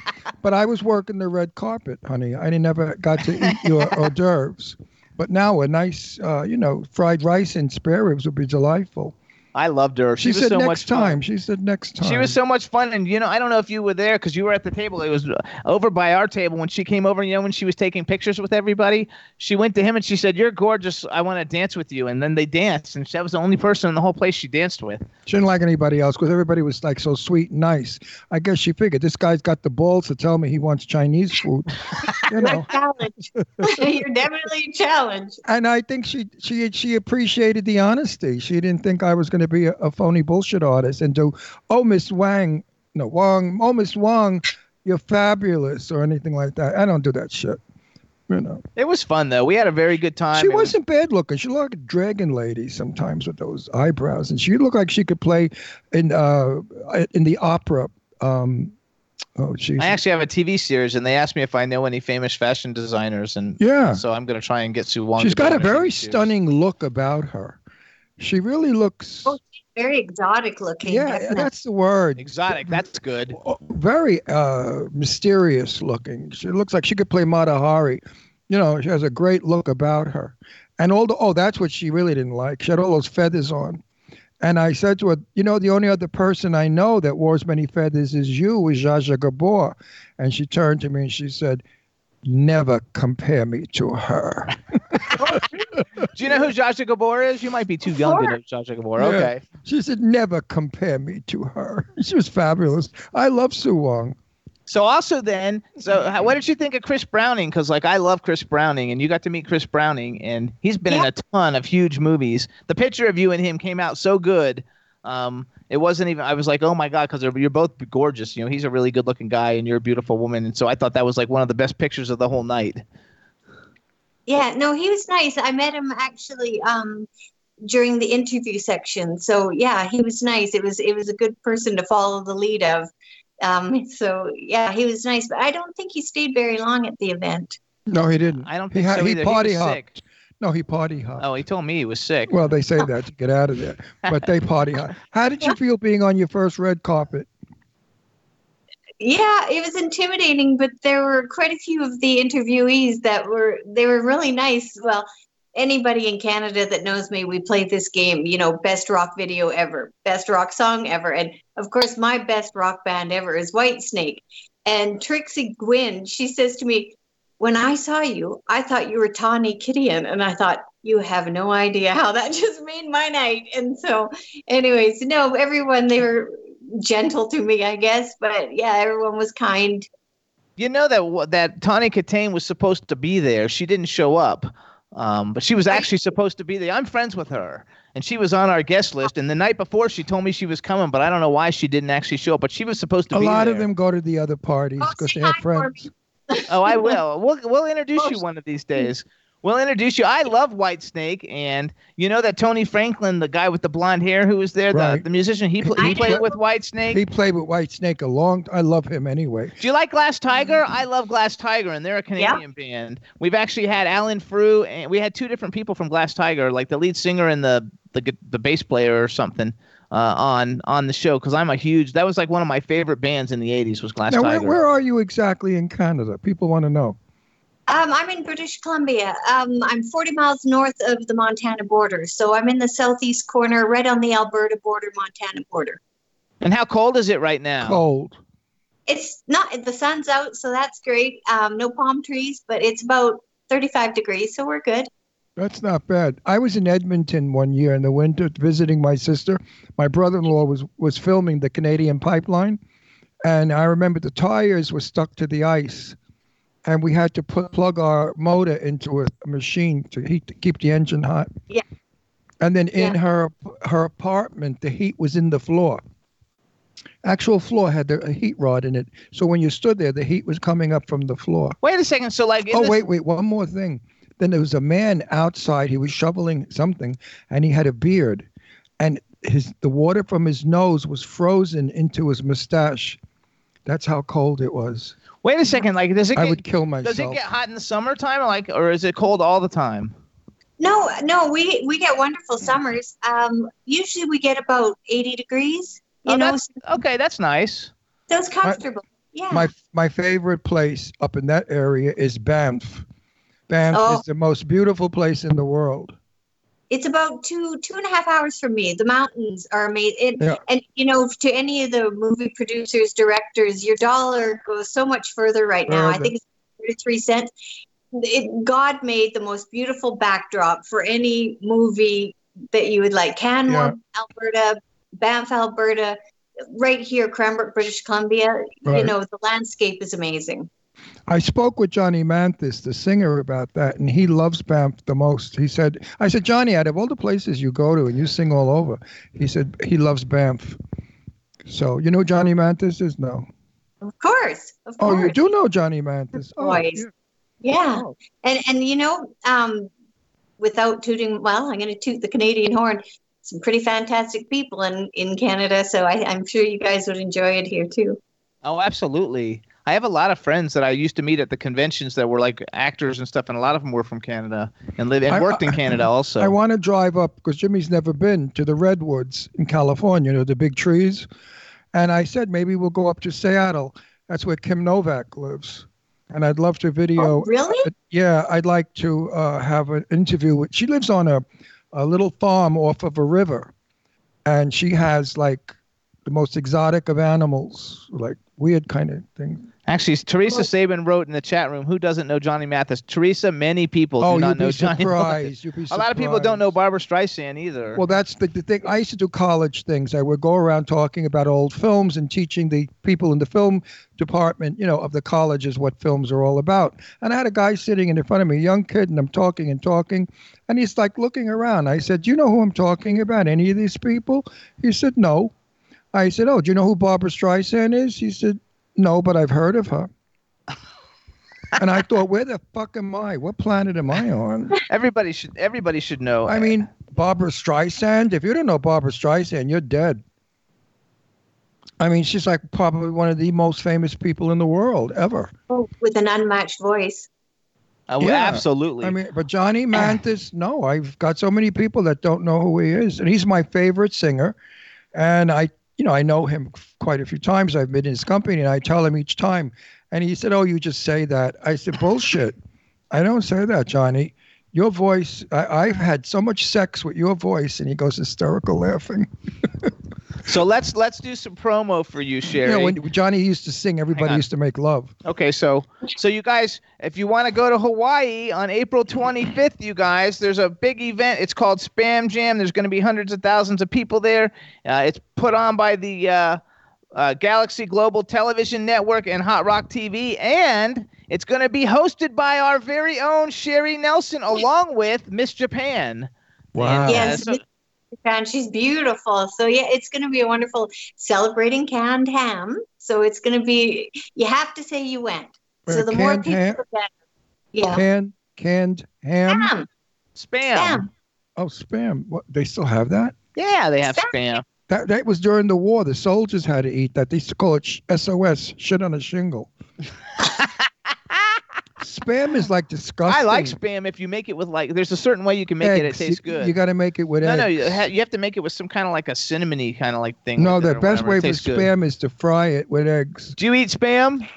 "But I was working the red carpet, honey. I never got to eat your hors d'oeuvres. But now a nice, uh, you know, fried rice and spare ribs would be delightful." I loved her. She, She, was said so next much fun. time. She said next time. She was so much fun, and you know, I don't know if you were there because you were at the table. It was uh, over by our table when she came over. You know, when she was taking pictures with everybody, she went to him and she said, "You're gorgeous. I want to dance with you." And then they danced, and that was the only person in the whole place she danced with. She didn't like anybody else because everybody was like so sweet and nice. I guess she figured this guy's got the balls to tell me he wants Chinese food. you know. Challenge. You're definitely a challenge. And I think she she she appreciated the honesty. She didn't think I was going to be a, a phony bullshit artist and do, oh Miss Wang, no Wang, oh Miss Wang, you're fabulous or anything like that. I don't do that shit. You know. It was fun though. We had a very good time. She It was- wasn't bad looking. She looked like a dragon lady sometimes with those eyebrows, and she looked like she could play in uh in the opera. Um, oh, jeez. I actually have a TV series, and they asked me if I know any famous fashion designers, and Yeah. so I'm going to try and get Sue Wong. She's to got a very stunning look about her. She really looks. Very exotic looking. yeah, definitely. that's the word. Exotic. That's good. Very uh, mysterious looking. She looks like she could play Mata Hari. You know, she has a great look about her. And all the, oh, that's what she really didn't like. She had all those feathers on. And I said to her, you know, the only other person I know that wore as many feathers as you is Zsa Zsa Gabor. And she turned to me and she said, never compare me to her. Do you know who Zsa Zsa Gabor is? You might be too young to know Zsa Zsa Gabor. Yeah. Okay. She said, never compare me to her. She was fabulous. I love Sue Wong. So also then, so how, what did you think of Chris Browning? Because like I love Chris Browning, and you got to meet Chris Browning, and he's been in a ton of huge movies. The picture of you and him came out so good. Um, it wasn't even. I was like, oh my god, because you're both gorgeous. You know, he's a really good-looking guy, and you're a beautiful woman, and so I thought that was like one of the best pictures of the whole night. Yeah, no, he was nice. I met him actually um, during the interview section. So yeah, he was nice. It was it was a good person to follow the lead of. Um, so yeah, he was nice. But I don't think he stayed very long at the event. No, he didn't. I don't He, think ha- so he either. He party was hopped. sick. No, he party hopped. Oh, he told me he was sick. Well, they say that to get out of there, but they party hard. How did you feel being on your first red carpet? Yeah, it was intimidating, but there were quite a few of the interviewees that were they were really nice. Well, anybody in Canada that knows me, we played this game, you know, best rock video ever, best rock song ever. And of course, my best rock band ever is Whitesnake. And Trixie Gwynn, she says to me, When I saw you, I thought you were Tawny Kitaen. And I thought, you have no idea how that just made my night. And so, anyways, no, everyone, they were gentle to me, I guess. But yeah, everyone was kind. You know that that Tawny Kitaen was supposed to be there. She didn't show up, um, but she was actually supposed to be there. I'm friends with her, and she was on our guest list. And the night before, she told me she was coming, but I don't know why she didn't actually show up. But she was supposed to A be lot there. of them go to the other parties because they have friends. Oh, I will. We'll we'll introduce you one of these days. We'll introduce you. I love White Snake, and you know that Tony Franklin, the guy with the blonde hair who was there, the, Right. the musician, he pl- he played with White Snake. He played with White Snake a long. I love him anyway. Do you like Glass Tiger? I love Glass Tiger, and they're a Canadian band. We've actually had Alan Frew, and we had two different people from Glass Tiger, like the lead singer and the the the bass player or something, uh, on on the show. Because I'm a huge. That was like one of my favorite bands in the '80s was Glass Now, where, Tiger. where are you exactly in Canada? People want to know. Um, I'm in British Columbia. Um, I'm 40 miles north of the Montana border. So I'm in the southeast corner, right on the Alberta border, Montana border. And how cold is it right now? Cold. It's not, the sun's out, so that's great. Um, no palm trees, but it's about 35 degrees, so we're good. That's not bad. I was in Edmonton one year in the winter visiting my sister. My brother-in-law was was filming the Canadian pipeline, and I remember the tires were stuck to the ice, and we had to put plug our motor into a, machine to heat to keep the engine hot. Yeah. And then in Yeah. her her apartment, the heat was in the floor. Actual floor had the, a heat rod in it, so when you stood there, the heat was coming up from the floor. Wait a second. So like. Oh this- wait, wait, one more thing. Then there was a man outside. He was shoveling something, and he had a beard, and his the water from his nose was frozen into his mustache. That's how cold it was. Wait a second. Like, does it? I Get, would kill myself. Does it get hot in the summertime, like, or is it cold all the time? No, no, we, we get wonderful summers. Um, usually we get about 80 degrees, you Oh, know, that's- okay, that's nice. so it's comfortable. Yeah. My my favorite place up in that area is Banff. Banff Oh. is the most beautiful place in the world. It's about two two and a half hours from me. The mountains are amazing, Yeah. and you know, to any of the movie producers, directors, your dollar goes so much further right now. Oh, I think it's thirty-three cents. It, God made the most beautiful backdrop for any movie that you would like. Canmore, Alberta, Banff, Alberta, right here, Cranbrook, British Columbia. You know, the landscape is amazing. I spoke with Johnny Mathis, the singer, about that, and he loves Banff the most. He said, I said, Johnny, out of all the places you go to and you sing all over, he said he loves Banff. So you know who Johnny Mathis is? No. Of course, of course. Oh, course. you do know Johnny Mathis. Oh, voice. yeah. Yeah. And and you know, um, without tooting, well, I'm going to toot the Canadian horn. Some pretty fantastic people in in Canada, so I, I'm sure you guys would enjoy it here too. Oh, absolutely. I have a lot of friends that I used to meet at the conventions that were like actors and stuff, and a lot of them were from Canada and lived and I- worked in Canada also. I want to drive up because Jimmy's never been to the redwoods in California, you know, the big trees. And I said maybe we'll go up to Seattle. That's where Kim Novak lives. And I'd love to video. Oh, really? Yeah, I'd like to uh, have an interview with. She lives on a, a little farm off of a river, and she has like the most exotic of animals, like weird kind of things. Actually, Teresa Saban wrote in the chat room, "Who doesn't know Johnny Mathis?" Teresa, many people Oh, do not be Johnny. Mathis. You'd be surprised. A lot of people don't know Barbra Streisand either. Well, that's the, the thing. I used to do college things. I would go around talking about old films and teaching the people in the film department, you know, of the colleges what films are all about. And I had a guy sitting in front of me, a young kid, and I'm talking and talking, and he's like looking around. I said, "Do you know who I'm talking about? Any of these people?" He said, "No." I said, "Oh, do you know who Barbra Streisand is?" He said, "No, but I've heard of her." and I thought, "Where the fuck am I? What planet am I on?" everybody should everybody should know. I mean, Barbra Streisand. If you don't know Barbra Streisand, you're dead. I mean, she's like probably one of the most famous people in the world ever. Oh, with an unmatched voice. Oh, Yeah. absolutely. I mean, but Johnny Mathis, no, I've got so many people that don't know who he is, and he's my favorite singer. And I, you know, I know him quite a few times. I've been in his company, and I tell him each time. And he said, "Oh, you just say that." I said, "Bullshit. I don't say that, Johnny. Your voice. I, I've had so much sex with your voice." And he goes hysterical laughing. so let's let's do some promo for you, Sherry. You know, when Johnny used to sing, everybody used to make love. Okay, so so you guys, if you want to go to Hawaii on April 25th, you guys, there's a big event. It's called Spam Jam. There's going to be hundreds of thousands of people there. Uh, it's put on by the uh, uh, Galaxy Global Television Network and Hot Rock TV, and it's going to be hosted by our very own Sherry Nelson, along with Miss Japan. Wow. Yes, so- and she's beautiful. So yeah, it's going to be a wonderful celebrating canned ham. So it's going to be. You have to say you went. So Uh, the more people, ham? the better. Yeah. Canned canned ham. Ham. Spam. Spam. Oh, spam. What? They still have that? Yeah, they have spam. That that was during the war. The soldiers had to eat that. They used to call it SOS, shit on a shingle. spam is like disgusting. I like spam if you make it with like. There's a certain way you can make it. It tastes good. You got to make it with no, eggs. no, you, ha- you have to make it with some kind of like a cinnamony kind of like thing. No, the best way for tastes good. spam is to fry it with eggs. Do you eat spam?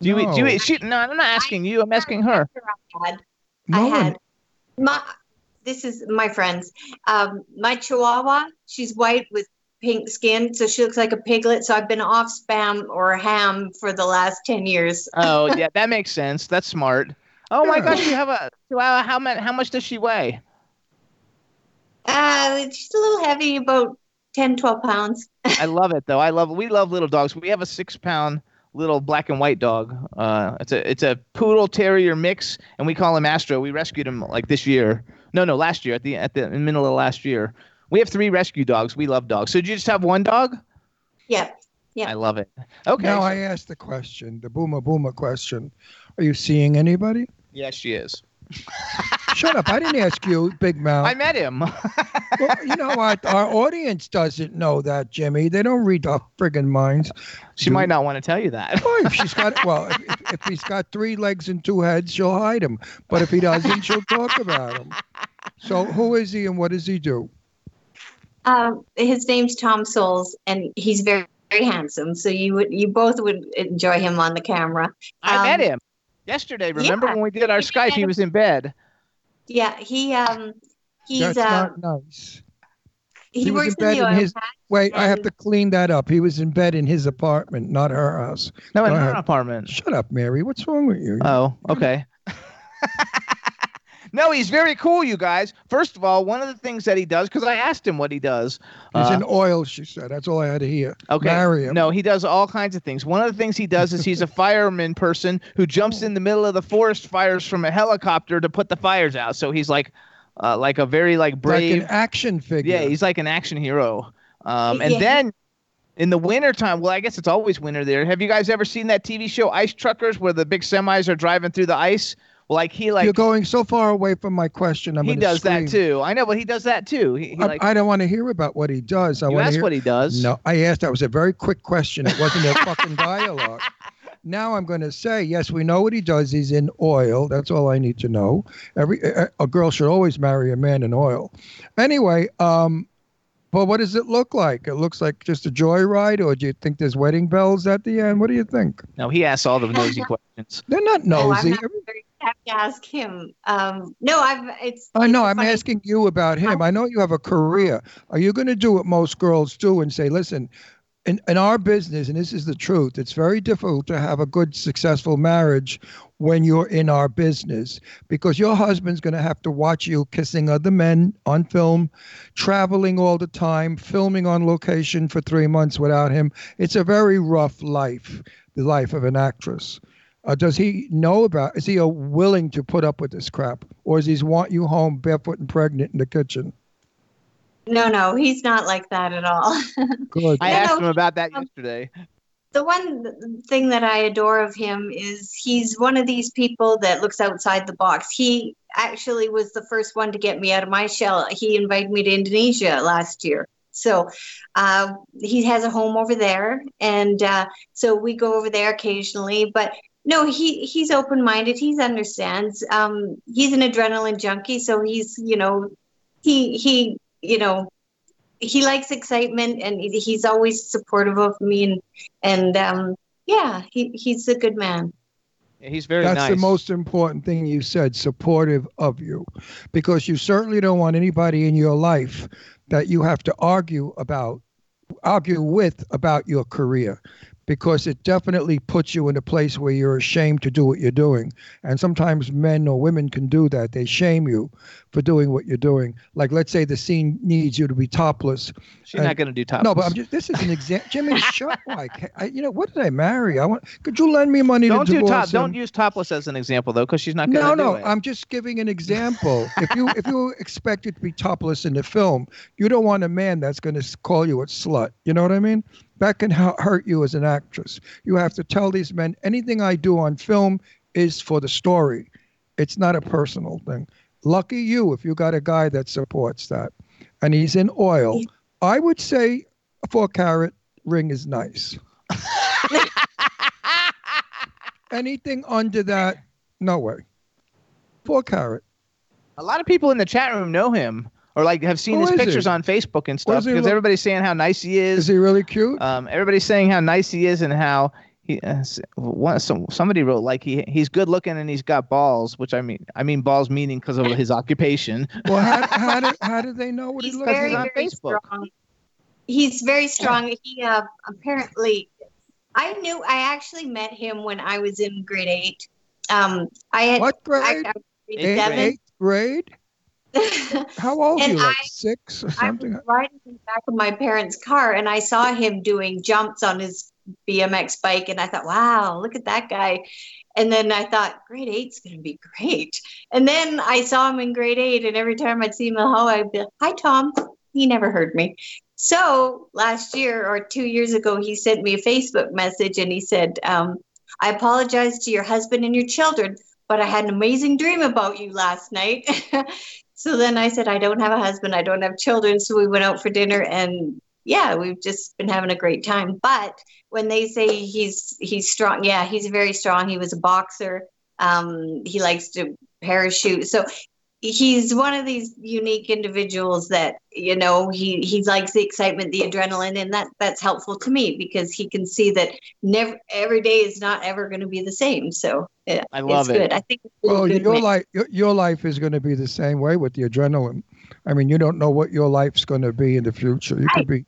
Do you? eat? Do No. you? She, no, I'm not asking you. I'm asking her. I had, No I had my. This is my friends. Um, my Chihuahua. She's white with pink skin, so she looks like a piglet. So I've been off spam or ham for the last ten years. Oh yeah, that makes sense. That's smart. Oh my gosh, you have a chihuahua. How much? How much does she weigh? Uh, she's a little heavy, about 10, 12 pounds. I love it though. I love. We love little dogs. We have a six pound little black and white dog. Uh, it's a it's a poodle terrier mix, and we call him Astro. We rescued him like this year. No, no, last year at the at the in the middle of last year. We have three rescue dogs. We love dogs. So did you just have one dog? Yep. Yeah. I love it. Okay. Now so- I asked the question, the boomer boomer question. Are you seeing anybody? yes, she is. Shut up! I didn't ask you, Big Mouth. I met him. well, you know what? Our audience doesn't know that, Jimmy. They don't read our friggin' minds. she might not want to tell you that. Well, if she's got well, if, if, if he's got three legs and two heads, she'll hide him. But if he doesn't, she'll talk about him. So who is he and what does he do? Um, his name's Tom Souls, and he's very, very handsome. So you would, you both would enjoy him on the camera. I Um, met him yesterday. Remember yeah. when we did our Skype? He was in bed. Yeah, he um, he's That's uh, not nice. he, He was works in bed the in oil his. patch, Wait, I have to clean that up. He was in bed in his apartment, not her house. No, in her apartment. Shut up, Mary. What's wrong with you? Oh, okay. No, he's very cool, you guys. First of all, one of the things that he does, because I asked him what he does. He's uh, in oil, she said. That's all I had to hear. Okay. Marry him. No, he does all kinds of things. One of the things he does is he's a fireman person who jumps in the middle of the forest fires from a helicopter to put the fires out. So he's like, uh, like a very like Like brave. an action figure. yeah, he's like an action hero. Um, and Yeah. then in the wintertime, well, I guess it's always winter there. Have you guys ever seen that TV show Ice Truckers, where the big semis are driving through the ice? Well, like he like You're going so far away from my question. I'm he does scream. that too. I know, but he does that too. He, he I, like I don't want to hear about what he does. I you want to hear what he does. No, I asked. That was a very quick question. It wasn't a fucking dialogue. Now I'm going to say yes. We know what he does. He's in oil. That's all I need to know. Every a, a girl should always marry a man in oil. Anyway, um, but what does it look like? It looks like just a joyride, or do you think there's wedding bells at the end? What do you think? No, he asks all the nosy questions. They're not I'm nosy. not very have to ask him. Um, no, I've it's. I it's know. a I'm funny- asking you about him. I know you have a career. Are you going to do what most girls do and say, listen, in, in our business, and this is the truth, it's very difficult to have a good, successful marriage when you're in our business because your husband's going to have to watch you kissing other men on film, traveling all the time, filming on location for three months without him. It's a very rough life, the life of an actress. Uh, does he know about? Is he uh, willing to put up with this crap, or does he want you home barefoot and pregnant in the kitchen? No, no, he's not like that at all. Good. I No, asked no, him about that um, yesterday. the one thing that I adore of him is he's one of these people that looks outside the box. He actually was the first one to get me out of my shell. He invited me to Indonesia last year. So uh, he has a home over there, and uh, so we go over there occasionally. But no, he he's open minded. He understands. Um, he's an adrenaline junkie, so he's you know he he you know he likes excitement and he's always supportive of me and and um yeah he he's a good man he's very That's nice. the most important thing you said, supportive of you. Because you certainly don't want anybody in your life that you have to argue about, argue with about your career. Because it definitely puts you in a place where you're ashamed to do what you're doing. And sometimes men or women can do that. They shame you for doing what you're doing. Like, let's say the scene needs you to be topless. She's not going to do topless. No, but I'm just, this is an example. Jimmy, shut like, I, you know, what did I marry? I want, could you lend me money don't to do top. him? Don't use topless as an example though, because she's not going No, to no, do it. I'm just giving an example. if you if you expect it to be topless in the film, you don't want a man that's going to call you a slut. You know what I mean? That can hu- hurt you as an actress. You have to tell these men anything I do on film is for the story. It's not a personal thing. Lucky you if you got a guy that supports that, and he's in oil. I would say a four carat ring is nice. Anything under that, no way. Four carat. A lot of people in the chat room know him or like have seen Who his pictures he? on Facebook and stuff because look- everybody's saying how nice he is. Is he really cute? Um, everybody's saying how nice he is and how he uh, one, some, somebody wrote like he he's good looking and he's got balls, which I mean I mean balls meaning because of his occupation. Well, how, how, did, how did they know what he He's looked very, like? very strong. He's very strong. He uh, apparently, I knew. I actually met him when I was in grade eight. Um, I had What grade? I, I grade Eighth, seven. eighth grade? How old are you? Like I- six or I was riding in the back of my parents' car and I saw him doing jumps on his BMX bike. And I thought, wow, look at that guy. And then I thought, grade eight's going to be great. And then I saw him in grade eight. And every time I'd see him in the hall, I'd be like, hi, Tom. He never heard me. So last year or two years ago, he sent me a Facebook message and he said, um, I apologize to your husband and your children, but I had an amazing dream about you last night. so then I said, I don't have a husband, I don't have children. So we went out for dinner and yeah, we've just been having a great time. But when they say he's he's strong, yeah, he's very strong. He was a boxer. Um, he likes to parachute. So he's one of these unique individuals that you know he he likes the excitement the adrenaline and that that's helpful to me because he can see that never every day is not ever going to be the same so yeah, I love it's it. good i think it's Well, good your life, your, your life is going to be the same way with the adrenaline. I mean, you don't know what your life's going to be in the future. You could be,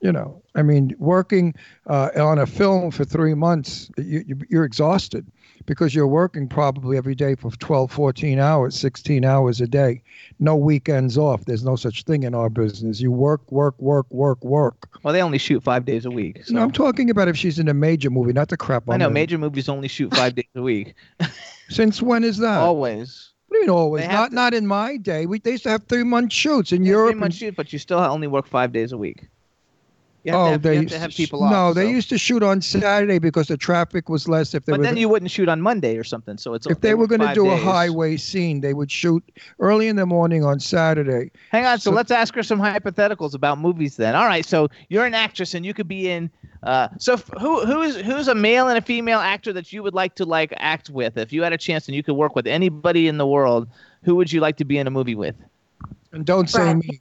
you know, I mean, working uh, on a film for three months, you, you, you're exhausted because you're working probably every day for 12, 14 hours, 16 hours a day. No weekends off. There's no such thing in our business. You work, work, work, work, work. Well, they only shoot five days a week. So. No, I'm talking about if she's in a major movie, not the crap. I I'm know major movies only shoot five days a week. Since when is that? Always. What do you mean always? They have Not not in my day. We they used to have three month shoots in Yeah, Europe. Three month and- shoot, but you still only work five days a week. You have, oh, to, have, they you have used to have sh- people off. No, they used to shoot on Saturday because the traffic was less. If they But were then gonna- you wouldn't shoot on Monday or something. So it's if they were going to five do a highway scene, they would shoot early in the morning on Saturday. Hang on, so, So- let's ask her some hypotheticals about movies then. All right, so you're an actress and you could be in. Uh, so f- who who's who's a male and a female actor that you would like to like act with if you had a chance and you could work with anybody in the world? Who would you like to be in a movie with? And don't say me.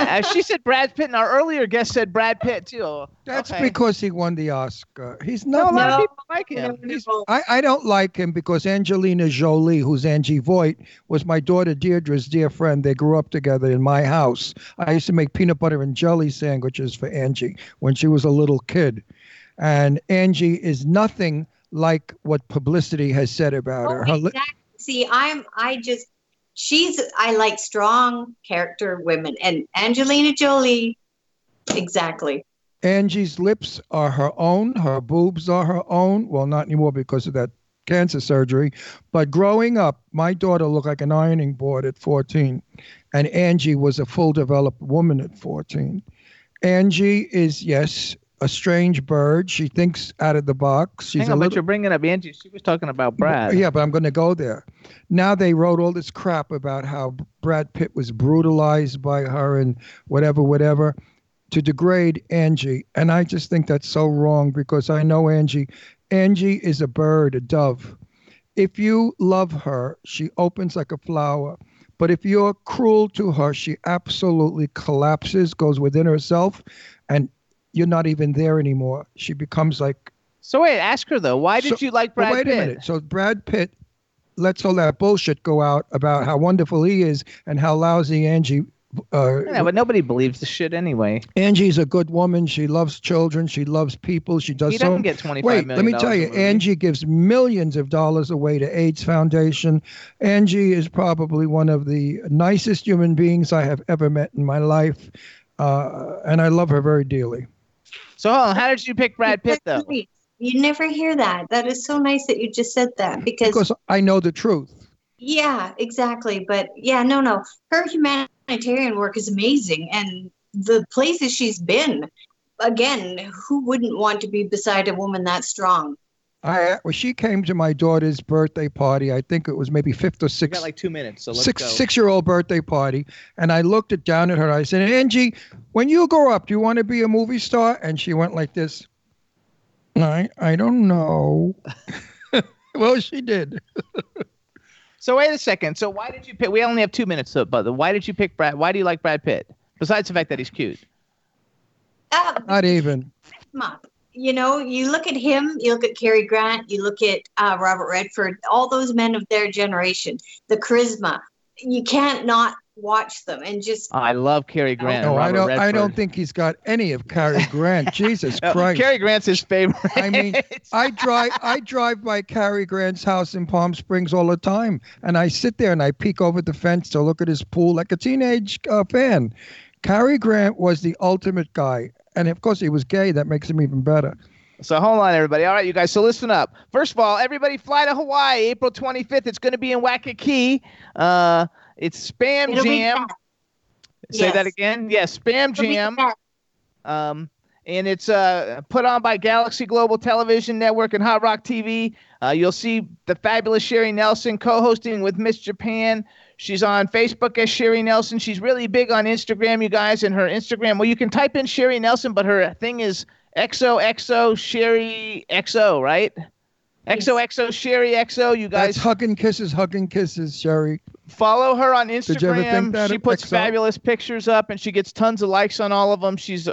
Uh, she said Brad Pitt, and our earlier guest said Brad Pitt too. That's Okay. because he won the Oscar. He's No, a not. lot of No. people like him. He's- I, I don't like him because Angelina Jolie, who's Angie Voight, was my daughter Deirdre's dear friend. They grew up together in my house. I used to make peanut butter and jelly sandwiches for Angie when she was a little kid. And Angie is nothing like what publicity has said about her. Oh, Her li- exactly. See, I'm I just she's I like strong character women and Angelina Jolie exactly. Angie's lips are her own. Her boobs are her own. Well, not anymore because of that cancer surgery. But growing up, my daughter looked like an ironing board at 14, and Angie was a full developed woman at 14. Angie is, yes, a strange bird. She thinks out of the box. She's Hang a on, but you're bringing up Angie. She was talking about Brad. yeah, but I'm going to go there. Now they wrote all this crap about how Brad Pitt was brutalized by her and whatever, whatever, to degrade Angie. And I just think that's so wrong because I know Angie. Angie is a bird, a dove. If you love her, she opens like a flower. But if you're cruel to her, she absolutely collapses, goes within herself, and you're not even there anymore. She becomes like So wait, ask her though. Why did So- you like Brad wait Pitt? a minute. So Brad Pitt lets all that bullshit go out about how wonderful he is and how lousy Angie. Uh, Yeah, but nobody believes the shit anyway. Angie's a good woman. She loves children. She loves people. She does. He doesn't get $25 Wait, let me tell you. Angie gives millions of dollars away to AIDS Foundation. Angie is probably one of the nicest human beings I have ever met in my life, uh, and I love her very dearly. So hold on, how did you pick Brad Pitt though? You never hear that. That is so nice that you just said that because, Because I know the truth. yeah, exactly. But yeah, no, no. Her humanitarian work is amazing and the places she's been. Again, who wouldn't want to be beside a woman that strong? I well, she came to my daughter's birthday party. I think it was maybe fifth or We sixth got like two minutes, so let's six go. six year old birthday party, and I looked it down at her. I said, Angie, when you grow up, do you want to be a movie star? And she went like this. I I don't know. well, she did. So wait a second. So why did you pick? We only have two minutes, so, but why did you pick Brad? Why do you like Brad Pitt? Besides the fact that he's cute. Uh, Not even. him up. You know, you look at him, you look at Cary Grant, you look at uh, Robert Redford, all those men of their generation, the charisma. You can't not watch them and just I love Cary Grant. No, I don't. I don't think he's got any of Cary Grant. Jesus Christ! Cary Grant's his favorite. I mean, I drive. I drive by Cary Grant's house in Palm Springs all the time, and I sit there and I peek over the fence to look at his pool like a teenage uh, fan. Cary Grant was the ultimate guy, and of course he was gay. That makes him even better. So hold on, everybody. All right, you guys. So listen up. First of all, everybody fly to Hawaii, April 25th. It's going to be in Waikiki. Uh, it's Spam It'll Jam. Say Yes. that again. Yes, Spam It'll Jam. Um, and it's uh, put on by Galaxy Global Television Network and Hot Rock TV. Uh, you'll see the fabulous Sherry Nelson co-hosting with Miss Japan. She's on Facebook as Sherry Nelson. She's really big on Instagram, you guys. And her Instagram, well, you can type in Sherry Nelson, but her thing is XOXO Sherry XO, right? XOXO Sherry XO. You guys That's hugging kisses, hugging kisses, Sherry. follow her on you ever think Instagram. She puts fabulous pictures up, and she gets tons of likes on all of them. She's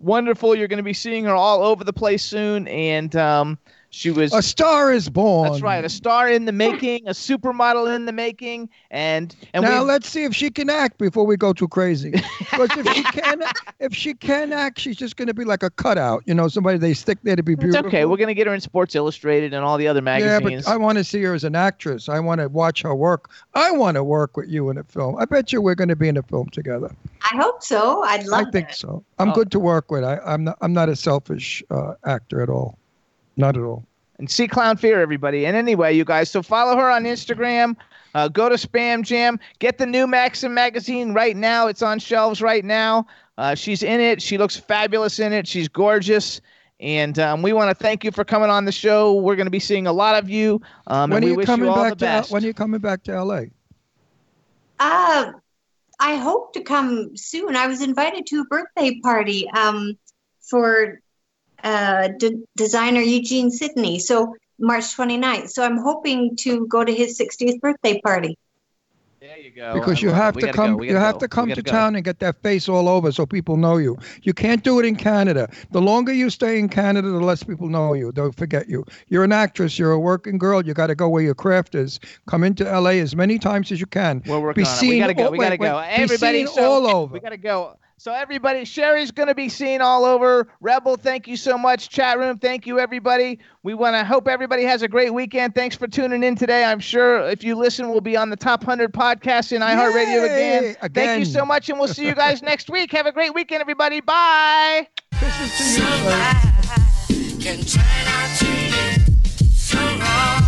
wonderful. You're going to be seeing her all over the place soon, and um, she was. A star is born. that's right, a star in the making, a supermodel in the making, and and now we, let's see if she can act before we go too crazy. Because if she can, if she can act, she's just going to be like a cutout. You know, somebody they stick there to be beautiful. it's beautiful. okay. We're going to get her in Sports Illustrated and all the other magazines. Yeah, but I want to see her as an actress. I want to watch her work. I want to work with you in a film. I bet you we're going to be in a film together. I hope so. I'd love I think that. so. I'm Oh. good to work with. I, I'm not. I'm not a selfish uh, actor at all. Not at all. and see Clown Fear, everybody. And anyway, you guys, so follow her on Instagram. Uh, go to Spam Jam. Get the new Maxim magazine right now. It's on shelves right now. Uh, she's in it. She looks fabulous in it. She's gorgeous. And um, we want to thank you for coming on the show. We're going to be seeing a lot of you. Um, when and are we you coming you back to L- When are you coming back to L.A.? Uh, I hope to come soon. I was invited to a birthday party um, for uh, d- designer Eugene Sidney. So March 29th. So I'm hoping to go to his 60th birthday party. there you go. because you love it. have We to gotta come you gotta have to come gotta town and get that face all over so people know you you can't do it in canada the longer you stay in canada the less people know you they'll forget you you're an actress you're a working girl you got to go where your craft is come into la as many times as you can We're working be on it. We gotta go. we gotta go. wait, be Everybody, seen so- all over We gotta go. So everybody, Sherry's gonna be seen all over. Rebel, thank you so much. Chat room, thank you everybody. We want to hope everybody has a great weekend. Thanks for tuning in today. I'm sure if you listen, we'll be on the top hundred podcast in iHeartRadio again. Yay, Thank you so much, and we'll see you guys next week. Have a great weekend, everybody. Bye. Kisses to you, sir. Can turn out to you so wrong.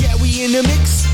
Yeah, we in the mix.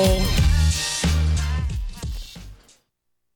Oh.